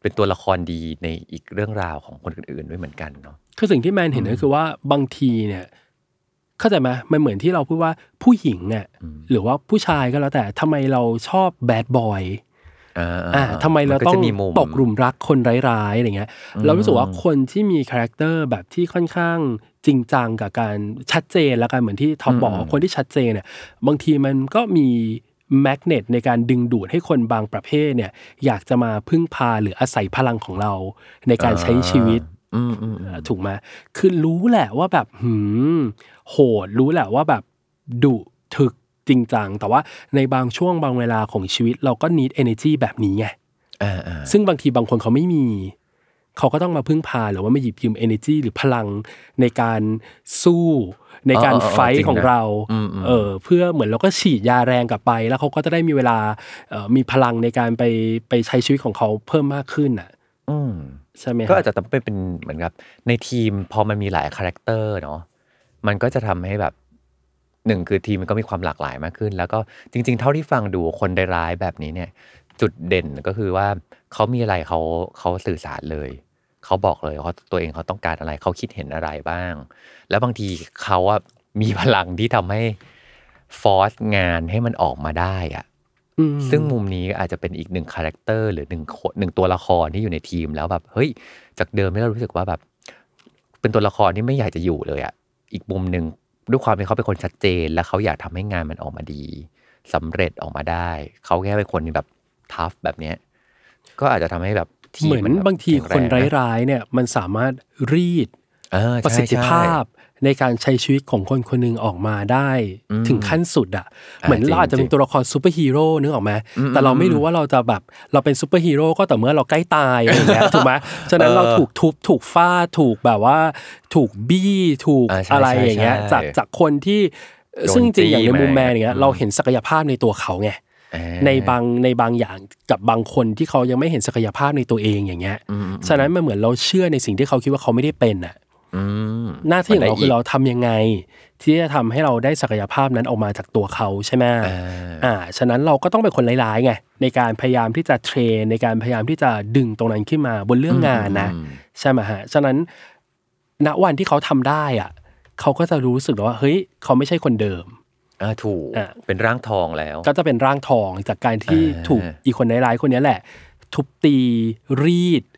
เป็นตัวละครดีในอีกเรื่องราวของคนอื่นๆด้วยเหมือนกันเนาะ คือสิ่งที่แมนเห็นก็คือว่าบางทีเนี่ย เข้าใจไหมมันเหมือนที่เราพูดว่าผู้หญิงเนี่ยหรือว่าผู้ชายก็แล้วแต่ทำไมเราชอบ bad boyอ่าอ่าทำไมเรานก็ต้องจะมีมุมตกหลุมรักคนร้ายๆอะไรเงี้ยเรารู้สึกว่าคนที่มี character แบบที่ค่อนข้างจริงจังกับการชัดเจนแล้วกันเหมือนที่ท็อปบอกว่าคนที่ชัดเจนเนี่ยบางทีมันก็มีแมกเนตในการดึงดูดให้คนบางประเภทเนี่ยอยากจะมาพึ่งพาหรืออาศัยพลังของเราในการใช้ชีวิตอืมอืมอืมถูกไหมคือรู้แหละว่าแบบหืม โหดรู้แหละว่าแบบดุถึกจริงจัง แต่ว่าในบางช่วงบางเวลาของชีวิตเราก็ need energy แบบนี้ไงอ่าอ่าซึ่งบางทีบางคนเขาไม่มี เขาก็ต้องมาพึ่งพาหรือว่ามาหยิบยืม energy หรือพลังในการสู้ในการไฟท์ของเรา เออเพื่อเหมือนเราก็ฉีดยาแรงกลับไป แล้วเขาก็จะได้มีเวลาเอ่อมีพลังในการไปไปใช้ชีวิตของเขาเพิ่มมากขึ้นอะอืมใช่ไหมก็ฮะอาจจะต้องเป็นเป็นเหมือนกับในทีมพอมันมีหลายคาแรคเตอร์เนาะ มันก็จะทำให้แบบหนึ่งคือทีมมันก็มีความหลากหลายมากขึ้น แล้วก็จริง ๆ เท่าที่ฟังดูคนร้ายๆแบบนี้เนี่ย จุดเด่นก็คือว่าเขามีอะไรเขาเขาสื่อสารเลยเขาบอกเลยว่าตัวเองเขาต้องการอะไรเขาคิดเห็นอะไรบ้าง แล้วบางทีเขาอะมีพลังที่ทำให้ force งานให้มันออกมาได้อะอืมซึ่งมุมนี้อาจจะเป็นอีกหนึ่ง character หรือหนึ่งคนหนึ่งตัวละครที่อยู่ในทีมแล้วแบบเฮ้ยจากเดิมที่เรารู้สึกว่าแบบ เป็นตัวละครที่ไม่อยากจะอยู่เลยอะ อีกมุมหนึ่งด้วยความที่เขาเป็นคนชัดเจน และเขาอยากทำให้งานมันออกมาดีสำเร็จออกมาได้ เขาแค่เป็นคนที่แบบทัฟแบบเนี้ยก็อาจจะทำให้แบบทีเหมือนมัแบบบางทีแข็คนแงะร้ายๆเนี่ยมันสามารถรีดเออใช่ ประสิทธิภาพใช่ในการใช้ชีวิตของคนคนหนึ่งออกมาได้อืมถึงขั้นสุดอะอ่าเหมือนเราอาจจะจริเป็งนตัวละครซูเปอร์ฮีโร่นึกออกไหมอืมแต่เราไม่รู้ว่าเราจะแบบเราเป็นซูเปอร์ฮีโร่ก็ต่อเมื่อเราใกล้ตายอะไรอย่างเงี้ยถูกไหมฉะนั้นเออเราถูกทุบถูกฟาดถูกแบบว่า ถูกบี้ถูกอ่าใช่อะไรใช่อย่างเงี้ยใช่จากจากคนที่โดนซึ่งจริงๆอย่างในมุมจี้มาแมนอย่างเงี้ยเราเห็นศักยภาพในตัวเขาไงเออในบางในบางอย่างกับบางคนที่เขายังไม่เห็นศักยภาพในตัวเองอย่างเงี้ยอืมฉะนั้นมันเหมือนเราเชื่อในสิ่งที่เขาคิดว่าเขาไม่ได้เป็นอะอืม หน้าที่ของเรามันได้คืออีกเราทำยังไง ที่จะทำให้เราได้ศักยภาพนั้นออกมาจากตัวเขาใช่ไหมอ่าอ่าฉะนั้นเราก็ต้องเป็นคนร้ายๆไงในการพยายามที่จะเทรนในการพยายามที่จะดึงตรงนั้นขึ้นมาบนเรื่องงานนะอืมใช่ไหมฮะฉะนั้นณวันที่เขาทำได้อะเขาก็จะรู้สึกว่าเฮ้ยเขาไม่ใช่คนเดิมอ่าถูกอะเป็นร่างทองแล้ว ก็จะเป็นร่างทองจากการที่อ่าถูกอีกคนร้ายๆคนนี้แหละ ทุบตีรีดอ่า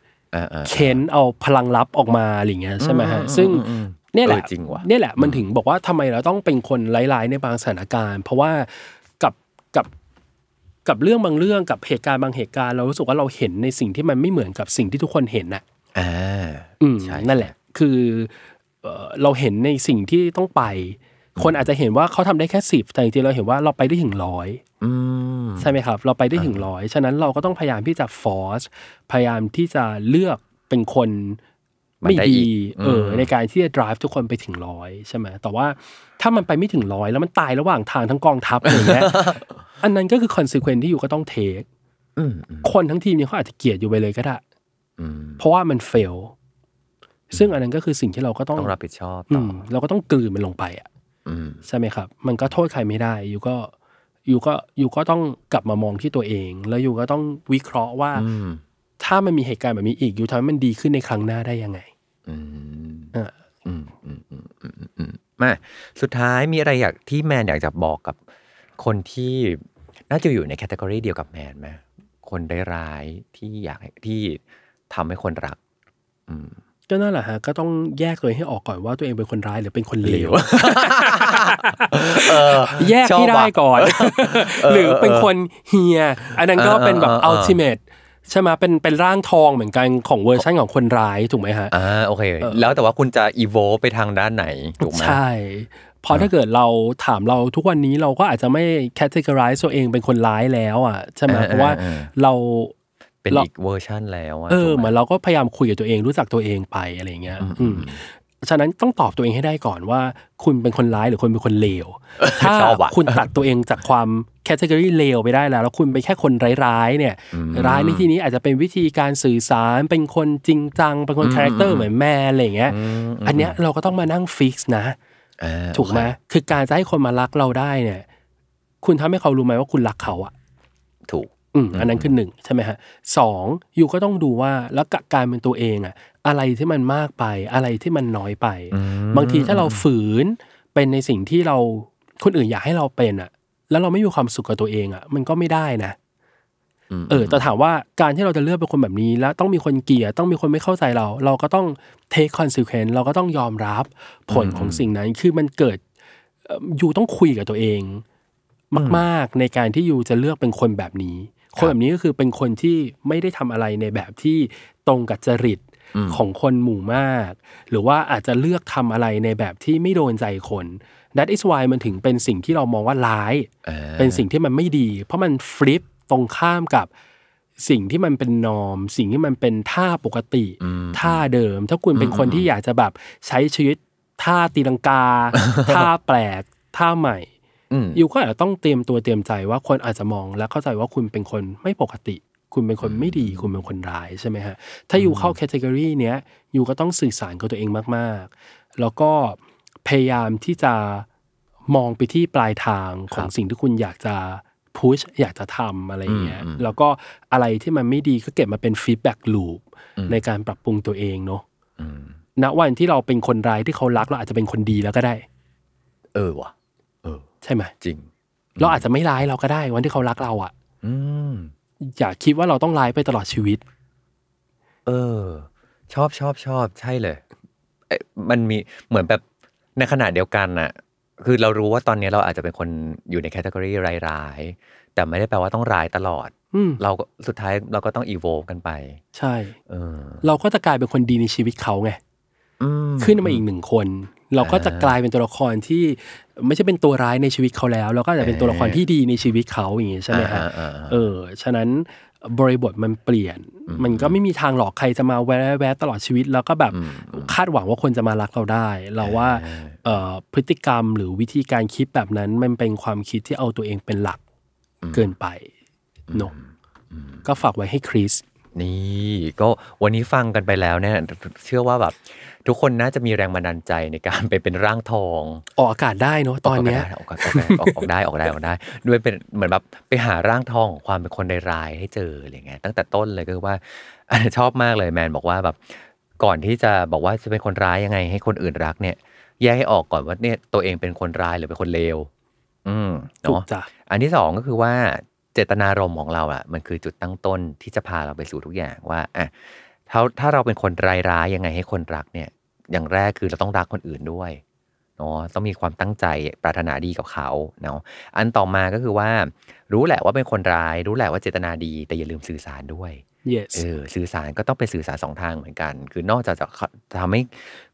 อ่า เค้นเอาพลังลับออกมาอะไรอย่างเงี้ยใช่ไหมฮะอืมซึ่งอืมอืมเนี่ยแหละเออจริงว่ะเนี่ยแหละมันถึงบอกว่าทำไมเราต้องเป็นคนร้ายๆในบางสถานการณ์ เพราะว่ากับกับกับเรื่องบางเรื่องกับเหตุการณ์บางเหตุการณ์เรารู้สึกว่าเราเห็นในสิ่งที่มันไม่เหมือนกับสิ่งที่ทุกคนเห็นน่ะอ่าอืมใช่นั่นแหละ คือเอ่อเราเห็นในสิ่งที่ต้องไป คนอาจจะเห็นว่าเขาทำได้แค่สิบแต่จริงๆเราเห็นว่าเราไปได้ถึงร้อยอืมใช่ไหมครับ เราไปได้ถึงร้อยฉะนั้นเราก็ต้องพยายามที่จะฟอร์สพยายามที่จะเลือกเป็นคนมันไม่ได้ดีอีกเอออมในการที่จะ drive ทุกคนไปถึงร้อยใช่ไหมแต่ว่าถ้ามันไปไม่ถึงร้อยแล้วมันตายระหว่างทางทั้งกองทัพอะไรอย่างเงี้ยอันนั้นก็คือ consequence ที่อยู่ก็ต้องเทคอืมอืมคนทั้งทีมเนี่ยเขาอาจจะเกลียดอยู่ไปเลยก็ได้อืมเพราะว่ามัน fail ซึ่งอันนั้นก็คือสิ่งที่เราก็ต้องต้องรับผิดชอบอืต่อมเราก็ต้องกลืนมันลงไปอะอืม ใช่ไหมครับ มันก็โทษใครไม่ได้อยู่ก็อยู่ก็อยู่ก็ต้องกลับมามองที่ตัวเอง แล้วอยู่ก็ต้องวิเคราะห์ว่าอืมถ้ามันมีเหตุการณ์แบบนี้อีกอยู่ทำให้มันดีขึ้นในครั้งหน้าได้ยังไงอืมอ่าอืมอืมอืมอืมอืมอืมมาสุดท้ายมีอะไรอยากที่แมนอยากจะบอกกับคนที่น่าจะอยู่ใน category เดียวกับแมนไหมคนได้ร้ายๆที่อยากให้ที่ทำให้คนรัก อืม ก็นั่นแหละฮะก็ต้องแยกตัวเองให้ออกก่อนว่าตัวเองเป็นคนร้ายหรือเป็นคนเลวเออแยกที่ชอบได้อะก่อน หรือเป็นคนเหี้ย อันนั้นก็เออเป็นแบบเออเออ ultimate ใช่ไหมเป็นเป็นร่างทองเหมือนกันของเวอร์ชันของคนร้ายถูกไหมฮะอ่าโอเค แล้วแต่ว่าคุณจะอีโวไปทางด้านไหนถูกไหมใช่เพราะถ้าเกิดเราถามเราทุกวันนี้เราก็อาจจะไม่ categorize ตัวเองเป็นคนร้ายแล้วอะใช่ไหมเออเพราะว่าเออเออเรา เป็นเราอีกเวอร์ชันแล้วะเออถูกไเหมือนเราก็พยายามคุยกับตัวเองรู้จักตัวเองไปอะไรอย่างเงี้ยอืมอืมฉะนั้นต้องตอบตัวเองให้ได้ก่อนว่า คุณเป็นคนร้ายหรือคุณเป็นคนเลว ถ้าชอบว่ะคุณตัดตัวเองจากความ category เลวไปได้แล้ว แล้วคุณเป็นแค่คนร้ายๆเนี่ย ร้ายในที่นี้อาจจะเป็นวิธีการสื่อสารเป็นคนจริงจัง เป็นคน character เหมือนแมนอะไรอย่างเงี้ย อันเนี้ยเราก็ต้องมานั่งฟิกซ์นะอ่าถูกไหมโอเคคือการจะให้คนมารักเราได้เนี่ย คุณทำให้เขารู้ไหมว่าคุณรักเขาอะถูก อืมอันนั้นคือหนึ่งใช่ไหมฮะสองยูก็ต้องดูว่าแล้วกะการเป็นตัวเองอะอะไรที่มันมากไปอะไรที่มันน้อยไป บางทีถ้าเราฝืนเป็นในสิ่งที่เราคนอื่นอยากให้เราเป็นอะแล้วเราไม่มีความสุขกับตัวเองอะมันก็ไม่ได้นะเออแต่ถามว่าการที่เราจะเลือกเป็นคนแบบนี้ แล้วต้องมีคนเกลียดต้องมีคนไม่เข้าใจเรา เราก็ต้อง take consequence เราก็ต้องยอมรับผลของสิ่งนั้นคือมันเกิดเอ่อยูต้องคุยกับตัวเอง มาก ๆ ในการที่ยูจะเลือกเป็นคนแบบนี้ คนแบบนี้ก็คือเป็นคนที่ไม่ได้ทำอะไรในแบบที่ตรงกับจริตของคนหมู่มาก หรือว่าอาจจะเลือกทำอะไรในแบบที่ไม่โดนใจคน that is why มันถึงเป็นสิ่งที่เรามองว่าร้ายอ่าเป็นสิ่งที่มันไม่ดี เพราะมันฟลิปตรงข้ามกับสิ่งที่มันเป็นนอม สิ่งที่มันเป็นท่าปกติท่าเดิม ถ้าคุณเป็นคนที่อยากจะแบบใช้ชีวิตท่าตีลังกาท่าแปลกท่าใหม่อืม ยูก็อาจจะต้องเตรียมตัวเตรียมใจว่าคนอาจจะมองและเข้าใจว่าคุณเป็นคนไม่ปกติ คุณเป็นคนไม่ดี คุณเป็นคนร้ายใช่ไหมฮะ ถ้ายูเข้าแคตตากรีเนี้ยยูก็ต้องสื่อสารกับตัวเองมากๆ แล้วก็พยายามที่จะมองไปที่ปลายทางของสิ่งที่คุณอยากจะpush อยากจะทำอะไรอย่างเงี้ย แล้วก็อะไรที่มันไม่ดีก็เก็บมาเป็น feedback loop ในการปรับปรุงตัวเองเนาะณวันที่เราเป็นคนร้ายที่เขารักเราอาจจะเป็นคนดีแล้วก็ได้ เออว่ะเออ ใช่ไหมจริง เราอาจจะไม่ร้ายเราก็ได้ วันที่เขารักเราอะอืมอย่าคิดว่าเราต้องร้ายไปตลอดชีวิต เออ ชอบชอบชอบใช่เลยเอ๊ะมันมีเหมือนแบบในขณะเดียวกันน่ะ คือเรารู้ว่าตอนนี้เราอาจจะเป็นคนอยู่ในแคตตากรีร้ายๆแต่ไม่ได้แปลว่าต้องร้ายตลอดอืมเราก็สุดท้ายเราก็ต้องอีโวกันไป ใช่ เออ เราก็จะกลายเป็นคนดีในชีวิตเขาไงอืมขึ้นมาอีกหนึ่งคน เราก็จะกลายเป็นตัวละครที่ไม่ใช่เป็นตัวร้ายในชีวิตเขาแล้ว เราก็จะเป็นตัวละครที่ดีในชีวิตเขาอย่างงี้ใช่ไหมฮะอ่าอ่าอ่าเออฉะนั้นบริบทมันเปลี่ยน มันก็ไม่มีทางหลอกใครจะมาแวะแวะตลอดชีวิต แล้วก็แบบคาดหวังว่าคนจะมารักเราได้ เราว่าเอ่อพฤติกรรมหรือวิธีการคิดแบบนั้นมันเป็นความคิดที่เอาตัวเองเป็นหลักเกินไปเนอะก็ฝากไว้ให้คริส นี่ก็วันนี้ฟังกันไปแล้วเนี่ยเชื่อว่าแบบทุกคนน่าจะมีแรงบันดาลใจในการไปเป็นร่างทอง ออกอากาศได้เนอะตอนเนี้ยออกอากาศได้ออกออกได้ออกได้ออกได้ด้วยเป็นเหมือนแบบไปหาร่างทองของความเป็นคนร้ายๆให้เจออะไรเงี้ยตั้งแต่ต้นเลยก็คือว่าอันนี้ชอบมากเลยแมนบอกว่าแบบก่อนที่จะบอกว่าจะเป็นคนร้ายยังไง ให้คนอื่นรักเนี่ย แยกให้ออกก่อนว่าเนี่ยตัวเองเป็นคนร้ายหรือเป็นคนเลวอืมถูกเนาะจ้ะอันที่สองก็คือว่า เจตนารมณ์ของเราอะมันคือจุดตั้งต้นที่จะพาเราไปสู่ทุกอย่างว่าอะถ้าถ้าเราเป็นคนร้ายๆยังไงให้คนรักเนี่ย อย่างแรกคือเราต้องรักคนอื่นด้วยเนาะต้องมีความตั้งใจปรารถนาดีกับเขาเนาะอันต่อมาก็คือว่า รู้แหละว่าเป็นคนร้าย รู้แหละว่าเจตนาดี แต่อย่าลืมสื่อสารด้วย yes เออสื่อสารก็ต้องเป็นสื่อสารสองทางเหมือนกัน คือนอกจากจะทำให้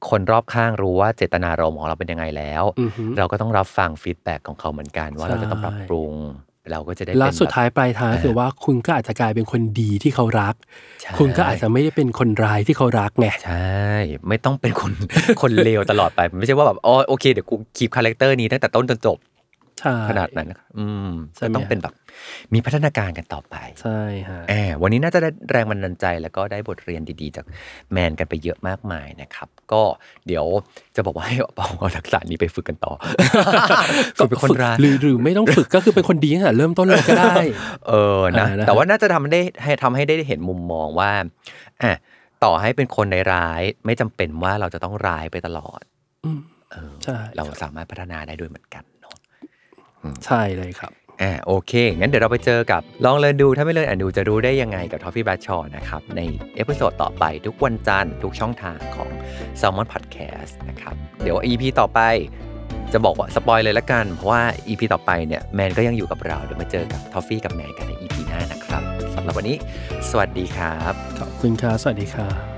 คนรอบข้างรู้ว่าเจตนารมณ์ของเราเป็นยังไงแล้วอือฮึเราก็ต้องรับฟัง feedback ของเขาเหมือนกัน ว่าเราจะต้องปรับปรุง เราก็จะได้แล้วเป็นสุดแบบท้ายปลายทางก็คือว่าคุณก็อาจจะกลายเป็นคนดีที่เขารักใช่คุณก็อาจจะไม่ได้เป็นคนร้ายที่เขารักไงใช่ไม่ต้องเป็นคนคนเลวตลอดไป ไม่ใช่ว่าแบบอ๋อโอเคเดี๋ยวกู keep character นี้ตั้งแต่ต้นจนจบใช่ ขนาดนั้นนะครับอืมใช่ก็ไหมต้องเป็นแบบมีพัฒนาการกันต่อไป ใช่ฮะแอบวันนี้น่าจะได้แรงบันดาลใจแล้วก็ได้บทเรียนดีๆ จากแมนกันไปเยอะมากมายนะครับ ก็เดี๋ยวจะบอกว่าให้เอาเอาทักษะนี้ไปฝึกกันต่อฝึกเป็นคนร้ายหรือหรือไม่ต้องฝึกก็คือเป็นคนดีตั้งแต่เริ่มต้นเลยก็ได้ เออนะอ่านะฮะแต่ว่าน่าจะทำได้ให้ทำให้ได้เห็นมุมมองว่าอะต่อให้เป็นคนในร้ายๆไม่จำเป็นว่าเราจะต้องร้ายไปตลอดอืมเออใช่เราสามารถพัฒนาได้ด้วยเหมือนกันเนาะ ใช่เลยครับอ่าโอเค งั้นเดี๋ยวเราไปเจอกับลองเรียนดูถ้าไม่เรียนอ่านดูจะรู้ได้ยังไงกับทอฟฟี่บ a ชอนะครับ ใน episode ต่อไปทุกวันจันทร์ทุกช่องทางของ Salmon Podcast นะครับ เดี๋ยว EP ต่อไปจะบอกว่า spoil เลยละกัน เพราะว่า EP ต่อไปเนี่ยแมนก็ยังอยู่กับเรา เดี๋ยวมาเจอกับทอฟฟี่กับแมนกันใน EP หน้านะครับสำหรับวันนี้ สวัสดีครับ ขอบคุณครับสวัสดีครับ